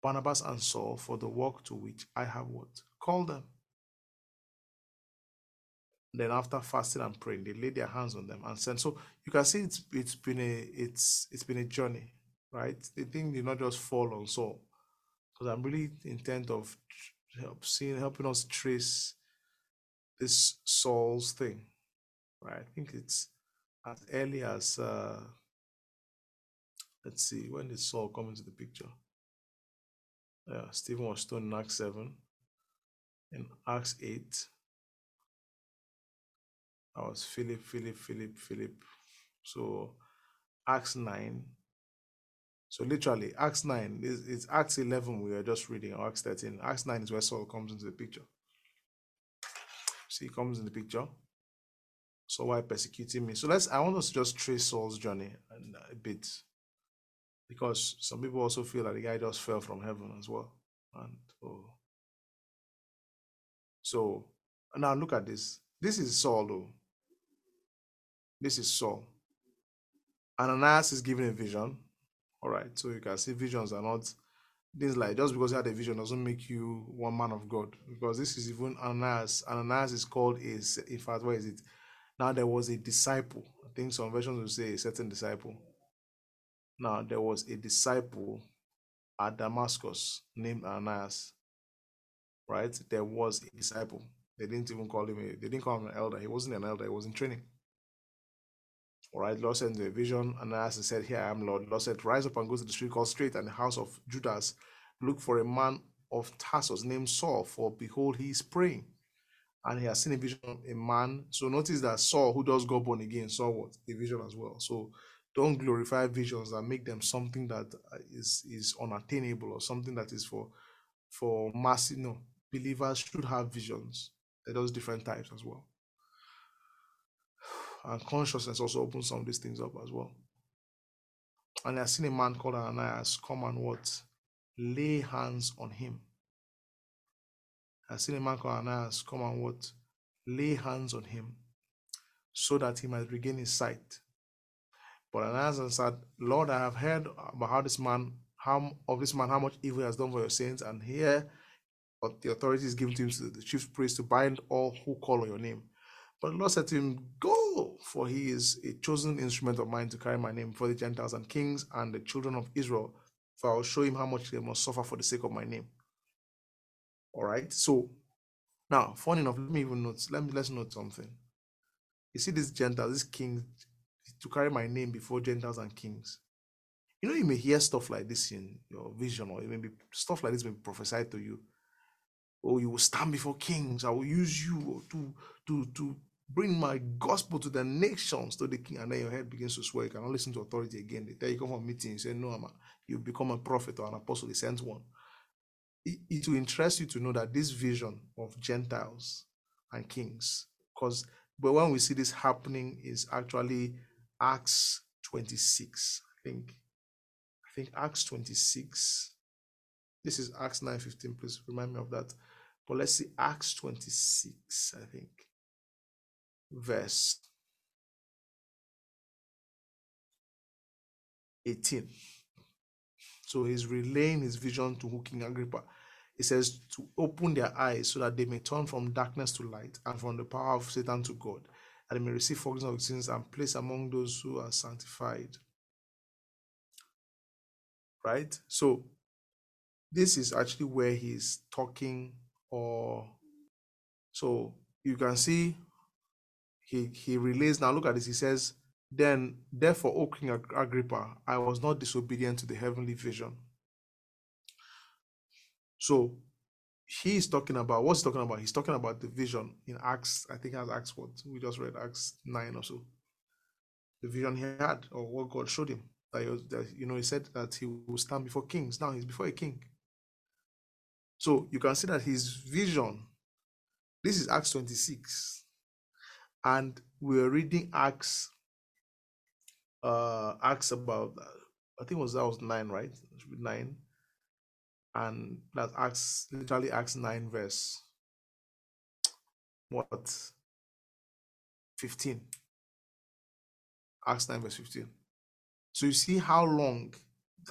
Barnabas and Saul for the work to which I have what? Called them. Then after fasting and praying, they laid their hands on them and sent. So you can see it's it's been a it's it's been a journey, right? The thing did not just fall on Saul. Because I'm really intent of help seeing helping us trace this Saul's thing. Right? I think it's as early as uh let's see, when did Saul come into the picture? Yeah, Stephen was stoned in Acts 7. In Acts 8, I was Philip, Philip, Philip, Philip. So Acts 9. So literally, Acts 9 is it's Acts 11 we are just reading, or Acts 13. Acts 9 is where Saul comes into the picture. See, he comes in the picture. So why persecuting me? So let's I want us to just trace Saul's journey a bit. Because some people also feel that the guy just fell from heaven as well. And oh. so now look at this. This is Saul though. This is Saul. Ananias is given a vision. All right, so you can see visions are not things like just because you had a vision doesn't make you one man of God. Because this is even Ananias. Ananias is called a in fact, where is it? Now there was a disciple. I think some versions will say a certain disciple. Now there was a disciple at Damascus named Ananias. Right? There was a disciple. They didn't even call him a, they didn't call him an elder. He wasn't an elder, he was in training. All right, Lord sent the vision, he said, Here I am, Lord. Lord said, Rise up and go to the street called Straight, and the house of Judas. Look for a man of Tarsus named Saul, for behold, he is praying. And he has seen a vision of a man. So notice that Saul, who does go born again, saw what? A vision as well. So don't glorify visions and make them something that is is unattainable or something that is for for mass. You know, believers should have visions. There are different types as well and consciousness also opens some of these things up as well. And I've seen a man called Ananias come and what? Lay hands on him. I've seen a man called Ananias come and what? Lay hands on him so that he might regain his sight. But Ananias said, Lord, I have heard about how this man, how of this man, how much evil he has done for your saints, and here the authority is given to him to the chief priest to bind all who call on your name. But the Lord said to him, Go, for he is a chosen instrument of mine to carry my name for the Gentiles and kings and the children of Israel, for I will show him how much they must suffer for the sake of my name. All right. So now, funny enough, let me even note, let me let's note something. You see, this Gentiles, this king, to carry my name before Gentiles and kings. You know, you may hear stuff like this in your vision, or maybe stuff like this may be prophesied to you. Oh, you will stand before kings. I will use you oh, to to to bring my gospel to the nations, to the king. And then your head begins to swell. You cannot listen to authority again. They tell you come from meeting, you say, No, I'm a, you become a prophet or an apostle, he sends one. It, it will interest you to know that this vision of Gentiles and kings, because but when we see this happening is actually Acts 26, I think. I think Acts 26. This is Acts 9:15. Please remind me of that. But let's see Acts 26, I think verse 18. So he's relaying his vision to King Agrippa. He says to open their eyes so that they may turn from darkness to light and from the power of Satan to God, and they may receive forgiveness of sins and place among those who are sanctified. Right? So this is actually where he's talking, or so you can see he he relays now look at this. He says then therefore o king agrippa i was not disobedient to the heavenly vision. So he's talking about what's he talking about? He's talking about the vision in acts. I think as acts what we just read acts 9 or so. The vision he had or what god showed him. That, was, that you know he said that he will stand before kings. Now he's before a king so you can see that his vision this is acts 26 and we were reading Acts, uh, Acts about I think it was that was nine, right? Nine, and that Acts literally Acts nine verse what fifteen. Acts nine verse fifteen. So you see how long,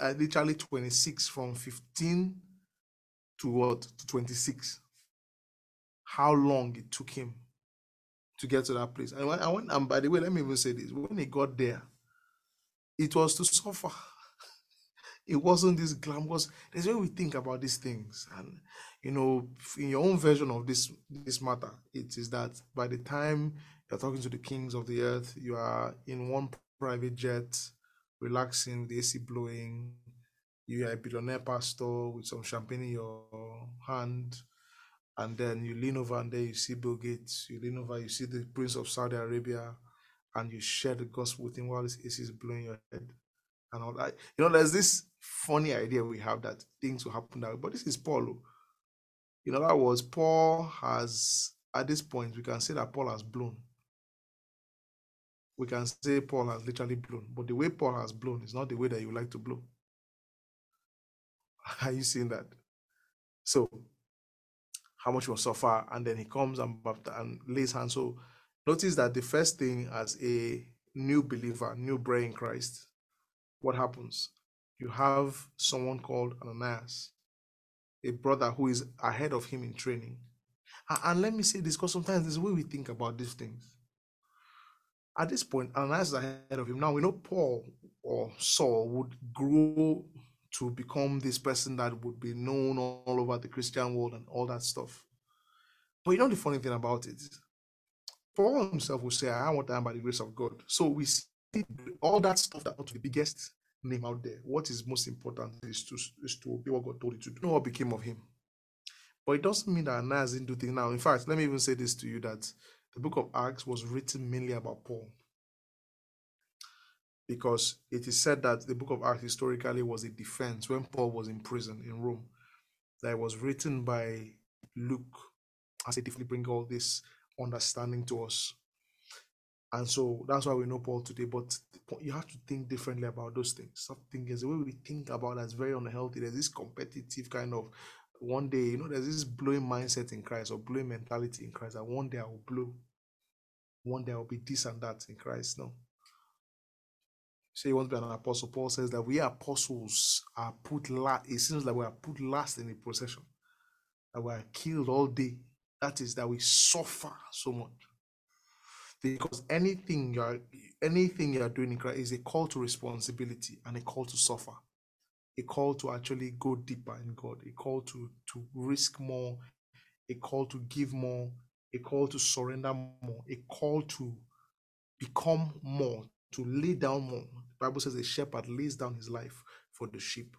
uh, literally twenty six from fifteen to what to twenty six. How long it took him to get to that place. And when, and, and by the way, let me even say this: when he got there, it was to suffer. it wasn't this glamorous. There's way we think about these things, and you know, in your own version of this this matter, it is that by the time you're talking to the kings of the earth, you are in one private jet, relaxing the AC blowing. You are a billionaire pastor with some champagne in your hand, and then you lean over and there you see Bill Gates. You lean over, you see the Prince of Saudi Arabia, and you share the gospel with him while is blowing your head and all that. You know, there's this funny idea we have that things will happen that way, but this is Paul. oh. In other words, Paul has, at this point, we can say that Paul has blown. We can say Paul has literally blown, but the way Paul has blown is not the way that you like to blow. Are you seeing that? So, how much will suffer, and then he comes and, and lays hands. So, notice that the first thing as a new believer, new brain in Christ, what happens? You have someone called Ananias, a brother who is ahead of him in training. And let me say this because sometimes there's a way we think about these things. At this point, Ananias is ahead of him. Now we know Paul or Saul would grow to become this person that would be known all over the Christian world and all that stuff. But you know the funny thing about it? Paul himself will say, I am what I am by the grace of God. So we see all that stuff that ought to be the biggest name out there. What is most important is to is to obey what God told you to do. You know what became of him. But it doesn't mean that Ananias didn't do things. Now, in fact, let me even say this to you that the book of Acts was written mainly about Paul. Because it is said that the book of Acts historically was a defense when Paul was in prison in Rome. That it was written by Luke as a definitely bring all this understanding to us. And so that's why we know Paul today. But you have to think differently about those things. Stop thinking the way we think about that's very unhealthy. There's this competitive kind of one day, you know, there's this blowing mindset in Christ or blowing mentality in Christ that one day I will blow, one day I will be this and that in Christ. No. Say you want to be an apostle. Paul says that we apostles are put last. It seems that we are put last in the procession. That we are killed all day. That is that we suffer so much because anything you are anything you are doing in Christ is a call to responsibility and a call to suffer, a call to actually go deeper in God, a call to to risk more, a call to give more, a call to surrender more, a call to become more, to lay down more. The Bible says a shepherd lays down his life for the sheep.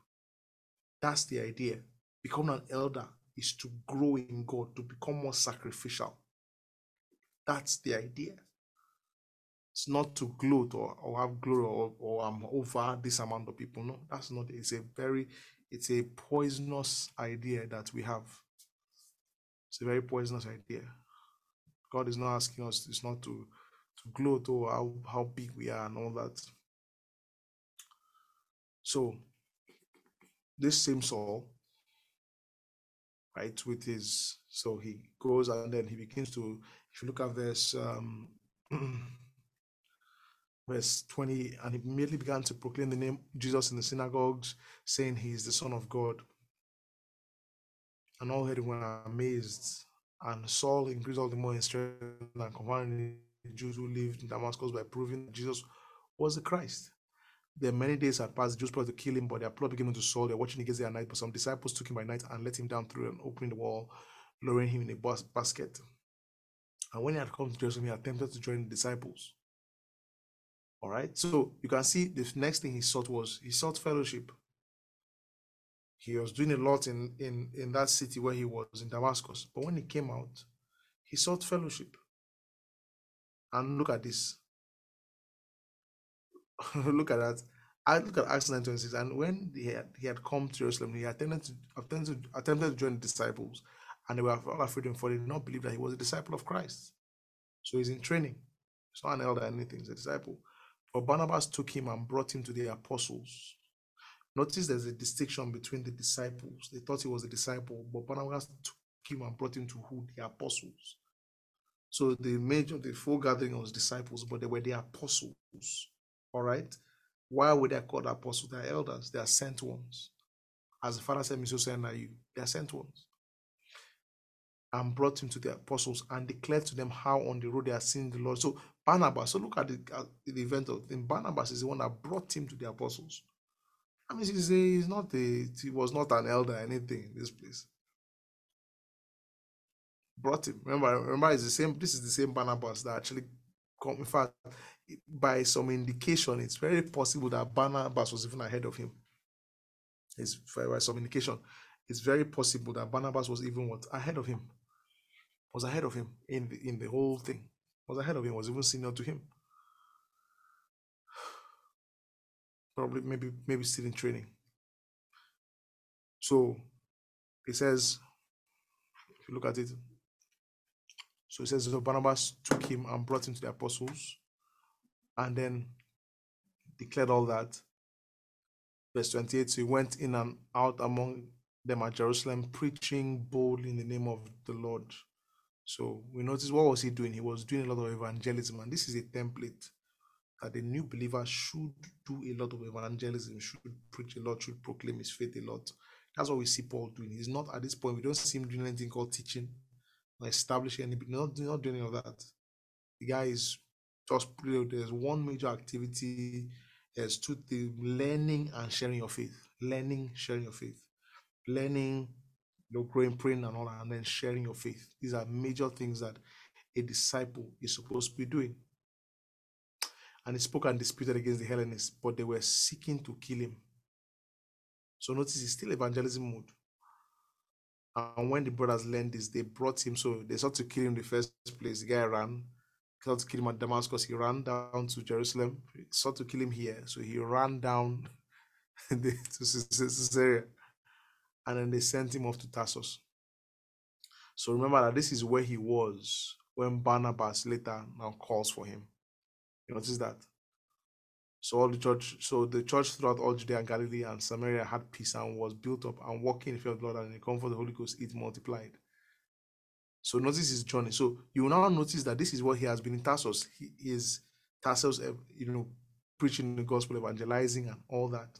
That's the idea. Becoming an elder is to grow in God, to become more sacrificial. That's the idea. It's not to gloat or, or have glory or, or I'm over this amount of people. No, that's not. It's a very, it's a poisonous idea that we have. It's a very poisonous idea. God is not asking us, it's not to, to gloat or how, how big we are and all that. So, this same Saul, right, with his, so he goes and then he begins to, if you look at verse, um, verse 20 and he immediately began to proclaim the name jesus in the synagogues saying he is the son of god and all heard were amazed and saul increased all the more in strength and confounding the jews who lived in damascus by proving jesus was the christ then many days had passed the jews plotted to kill him but their plot became into saul they're watching against their night but some disciples took him by night and let him down through an opening wall lowering him in a bas- basket and when he had come to jerusalem he attempted to join the disciples all right. So you can see the next thing he sought was he sought fellowship. He was doing a lot in in in that city where he was in Damascus. But when he came out, he sought fellowship. And look at this. look at that. I look at Acts 9:26. And when he had he had come to Jerusalem, he attempted to attempted to, attempted to join the disciples, and they were all afraid him, for they did not believe that he was a disciple of Christ. So he's in training. He's not an elder or anything, he's a disciple. But Barnabas took him and brought him to the apostles. Notice there's a distinction between the disciples. They thought he was a disciple, but Barnabas took him and brought him to who? The apostles. So the major, the full gathering was disciples, but they were the apostles. All right. Why were they called apostles? They are elders, they are sent ones. As the Father said, me so are you. They are sent ones. and brought him to the apostles and declared to them how on the road they had seen the Lord. So Barnabas, so look at the, at the event of thing. Barnabas is the one that brought him to the apostles. I mean, he's, a, he's not a, he was not an elder or anything in this place. Brought him. Remember, remember, it's the same. This is the same Barnabas that actually come. In fact, by some indication, it's very possible that Barnabas was even ahead of him. It's by some indication, it's very possible that Barnabas was even what ahead of him was ahead of him in the, in the whole thing. Was ahead of him, was even senior to him. Probably, maybe, maybe still in training. So it says, if you look at it, so it says, so Barnabas took him and brought him to the apostles, and then declared all that. Verse 28 So he went in and out among them at Jerusalem, preaching boldly in the name of the Lord so we notice what was he doing? He was doing a lot of evangelism, and this is a template that the new believer should do a lot of evangelism, should preach a lot, should proclaim his faith a lot. That's what we see Paul doing. He's not at this point, we don't see him doing anything called teaching establishing anything, not, not doing any of that. The guy is just there's one major activity, there's two things learning and sharing your faith. Learning, sharing your faith. Learning, you know, growing, praying, and all that, and then sharing your faith. These are major things that a disciple is supposed to be doing. And he spoke and disputed against the Hellenists, but they were seeking to kill him. So notice he's still evangelism mode. And when the brothers learned this, they brought him. So they sought to kill him in the first place. The guy ran, He sought to kill him at Damascus. He ran down to Jerusalem. He sought to kill him here. So he ran down to Caesarea and then they sent him off to Tarsus. So remember that this is where he was when Barnabas later now calls for him. You notice that? So all the church, so the church throughout all Judea and Galilee and Samaria had peace and was built up and walking in the fear of the Lord and in the comfort of the Holy Ghost, it multiplied. So notice his journey. So you will now notice that this is what he has been in Tarsus. He is Tarsus, eh, you know, preaching the gospel, evangelizing, and all that.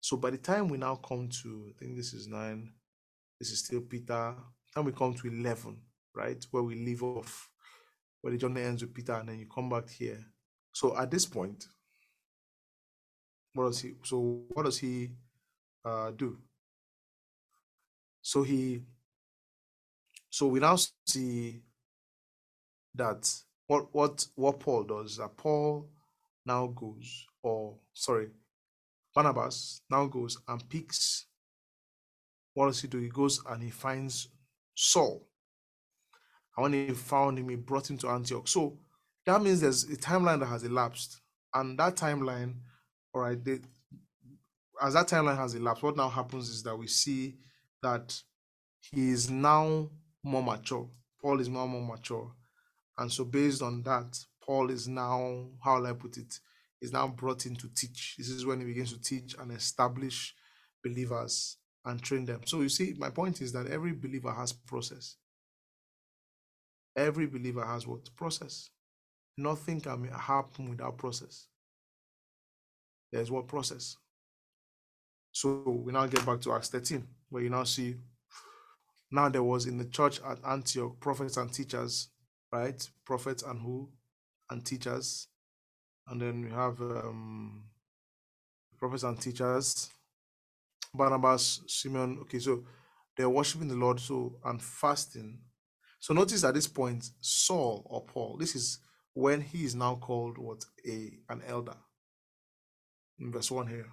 So by the time we now come to, I think this is nine, this is still Peter. Then we come to 11, right? Where we leave off, where the journey ends with Peter, and then you come back here. So at this point, what does he, so what does he uh, do? So he, so we now see that what what what Paul does that Paul now goes, or sorry, Barnabas now goes and picks. What does he do? He goes and he finds Saul. And when he found him, he brought him to Antioch. So that means there's a timeline that has elapsed. And that timeline, all right, they, as that timeline has elapsed, what now happens is that we see that he is now more mature. Paul is now more mature. And so, based on that, Paul is now, how will I put it? is now brought in to teach. This is when he begins to teach and establish believers and train them. So you see, my point is that every believer has process. Every believer has what? Process. Nothing can happen without process. There's what process. So we now get back to Acts 13, where you now see now there was in the church at Antioch prophets and teachers, right? Prophets and who? And teachers and then we have um, prophets and teachers, Barnabas, Simeon. Okay, so they're worshiping the Lord, so and fasting. So notice at this point, Saul or Paul, this is when he is now called what a an elder. In verse 1 here.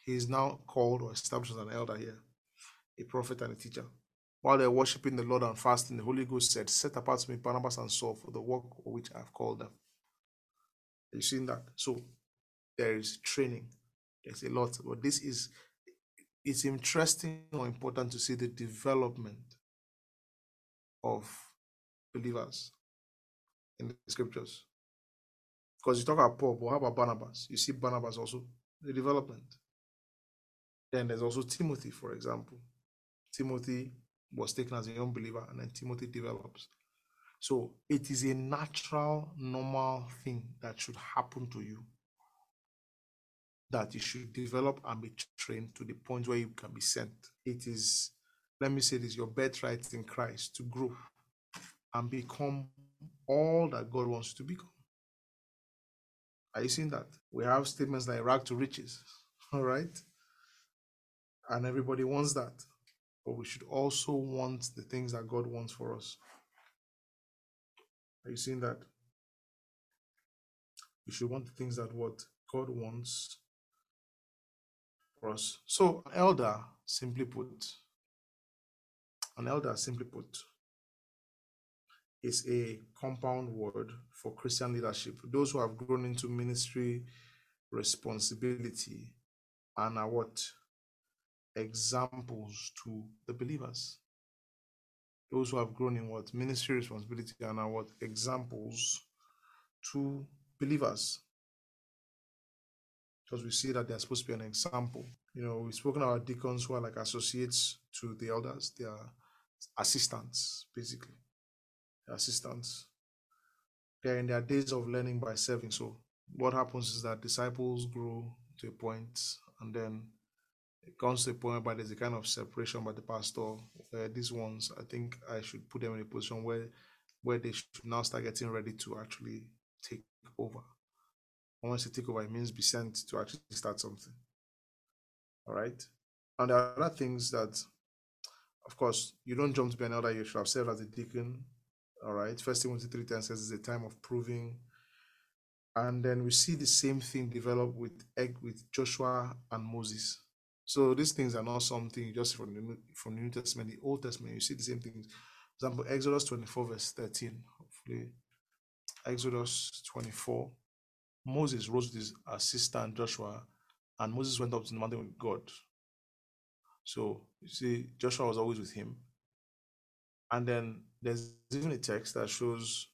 He is now called or established as an elder here, a prophet and a teacher. While they're worshiping the Lord and fasting, the Holy Ghost said, Set apart to me Barnabas and Saul for the work for which I have called them. You seen that? So there is training. There's a lot, but this is it's interesting or important to see the development of believers in the scriptures. Because you talk about Paul, but how about Barnabas? You see Barnabas also the development. Then there's also Timothy, for example. Timothy was taken as a young believer, and then Timothy develops. So it is a natural, normal thing that should happen to you. That you should develop and be trained to the point where you can be sent. It is, let me say this, your birthright in Christ to grow and become all that God wants you to become. Are you seeing that? We have statements like rag to riches. All right. And everybody wants that. But we should also want the things that God wants for us. Are you seeing that? We should want the things that what God wants for us. So, an elder, simply put, an elder, simply put, is a compound word for Christian leadership. Those who have grown into ministry responsibility and are what? Examples to the believers. Those who have grown in what? Ministry responsibility and are what? Examples to believers. Because we see that they're supposed to be an example. You know, we've spoken about deacons who are like associates to the elders, they are assistants, basically assistants. They're in their days of learning by serving. So what happens is that disciples grow to a point and then it comes to a point where there's a kind of separation by the pastor. These ones, I think I should put them in a position where where they should now start getting ready to actually take over. And once they take over, it means be sent to actually start something. All right. And there are other things that, of course, you don't jump to be an elder. You should have served as a deacon all right. First Timothy 3.10 says it's a time of proving. And then we see the same thing develop with with Joshua and Moses. So these things are not something just from the, from the New Testament, the Old Testament. You see the same things. For example, Exodus 24, verse 13. Hopefully, Exodus 24. Moses rose with his assistant Joshua, and Moses went up to the mountain with God. So you see, Joshua was always with him. And then there's even a text that shows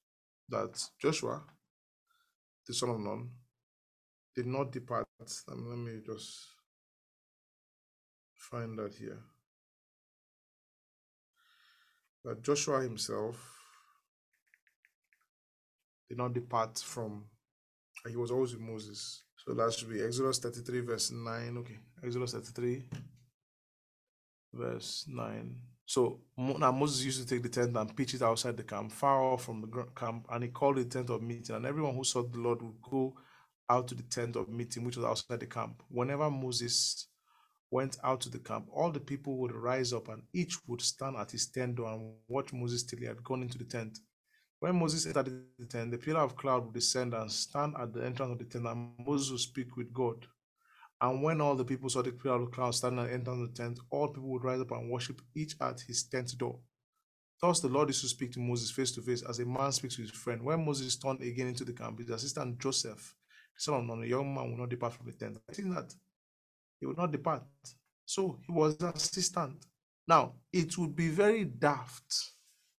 that Joshua, the son of Nun, did not depart. Um, let me just find that here. That Joshua himself did not depart from, he was always with Moses. So that should be Exodus 33, verse 9. Okay, Exodus 33, verse 9. So now Moses used to take the tent and pitch it outside the camp, far off from the camp, and he called it tent of meeting. And everyone who saw the Lord would go out to the tent of meeting, which was outside the camp. Whenever Moses went out to the camp, all the people would rise up, and each would stand at his tent door and watch Moses till he had gone into the tent. When Moses entered the tent, the pillar of cloud would descend and stand at the entrance of the tent, and Moses would speak with God. And when all the people saw the cloud standing and entering the tent, all people would rise up and worship each at his tent door. Thus the Lord used to speak to Moses face to face as a man speaks to his friend. When Moses turned again into the camp, his assistant Joseph, son of Nun, a young man, would not depart from the tent. I think that he would not depart. So he was an assistant. Now, it would be very daft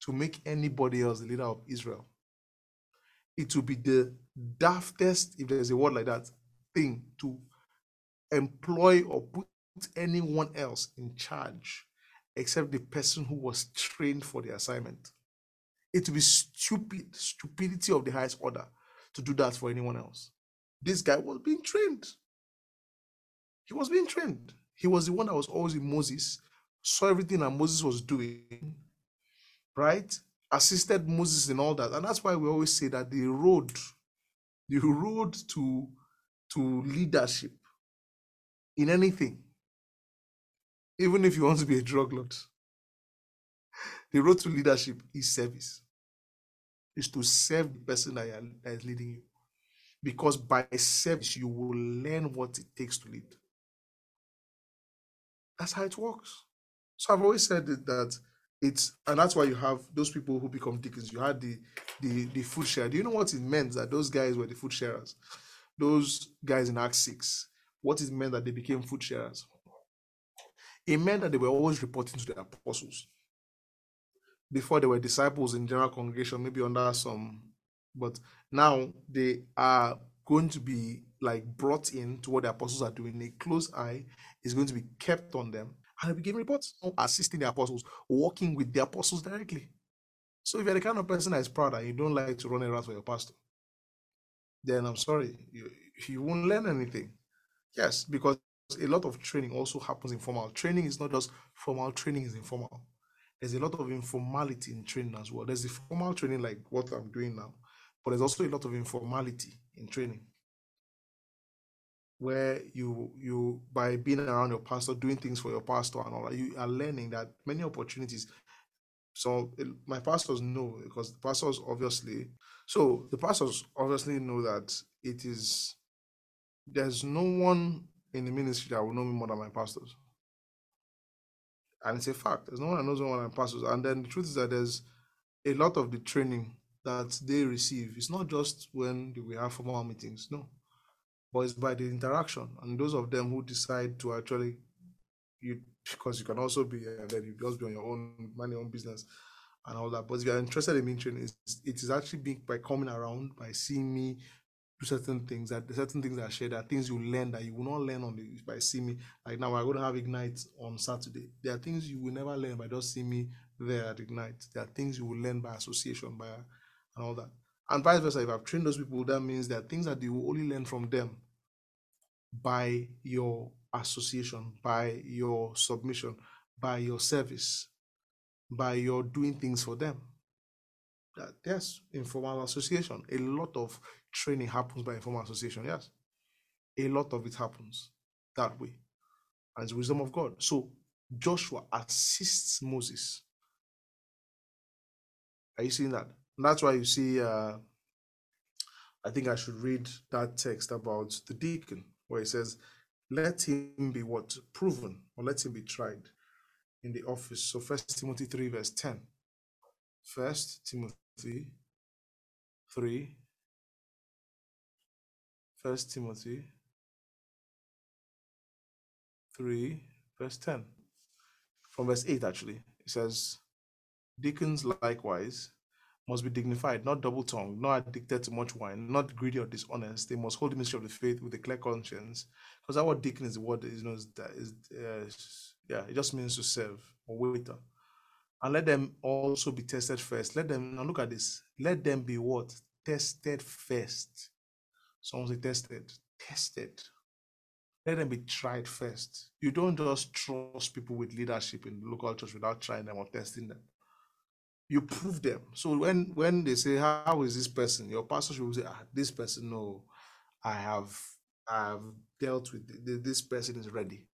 to make anybody else the leader of Israel. It would be the daftest, if there's a word like that, thing to employ or put anyone else in charge except the person who was trained for the assignment. It would be stupid, stupidity of the highest order to do that for anyone else. This guy was being trained. He was being trained. He was the one that was always with Moses, saw everything that Moses was doing, right? Assisted Moses in all that. And that's why we always say that the road, the road to, to leadership in anything, even if you want to be a drug lord. The road to leadership is service. Is to serve the person that is leading you. Because by service, you will learn what it takes to lead. That's how it works. So I've always said that it's and that's why you have those people who become deacons. You had the the the food share. Do you know what it meant that those guys were the food sharers? Those guys in Acts 6 what it meant that they became food sharers. It meant that they were always reporting to the apostles. Before they were disciples in general congregation, maybe under some, but now they are going to be like brought in to what the apostles are doing. A close eye is going to be kept on them, and they begin reports, assisting the apostles, working with the apostles directly. So if you're the kind of person that is proud and you don't like to run around for your pastor, then I'm sorry, you, you won't learn anything. Yes, because a lot of training also happens informal. Training is not just formal, training is informal. There's a lot of informality in training as well. There's the formal training like what I'm doing now, but there's also a lot of informality in training where you you by being around your pastor doing things for your pastor and all that you are learning that many opportunities so eh, my pastors know because the pastors obviously so the pastors obviously know that it is there's no one in the ministry that will know me more than my pastors. And it's a fact. There's no one that knows more than my pastors. And then the truth is that there's a lot of the training that they receive. It's not just when we have formal meetings no. But it's by the interaction. And those of them who decide to actually you because you can also be and then you just be on your own mind your own business and all that. But if you're interested in mentoring it is actually being by coming around by seeing me certain things that the certain things I share that things you learn that you will not learn on the by seeing me like now I'm to have ignite on Saturday. There are things you will never learn by just seeing me there at ignite. There are things you will learn by association by and all that. And vice versa, if I've trained those people, that means there are things that you will only learn from them by your association, by your submission, by your service, by your doing things for them. That yes, informal association. A lot of training happens by informal association. Yes, a lot of it happens that way, and it's wisdom of God. So Joshua assists Moses. Are you seeing that? And that's why you see, uh, I think I should read that text about the deacon, where it says, Let him be what? Proven, or let him be tried in the office. So, First Timothy 3, verse 10. First Timothy 3, First Timothy 3, verse 10. From verse 8, actually, it says, Deacons likewise must be dignified, not double tongued, not addicted to much wine, not greedy or dishonest. They must hold the mystery of the faith with a clear conscience. Because our deacon is the word is, you know, is, is uh, yeah, it just means to serve or waiter. And let them also be tested first. Let them now look at this. Let them be what? Tested first. Someone say tested. Tested. Let them be tried first. You don't just trust people with leadership in the local church without trying them or testing them you prove them. So when when they say, "How is this person?" Your pastor should say, "Ah, this person, no, I have I have dealt with this person is ready."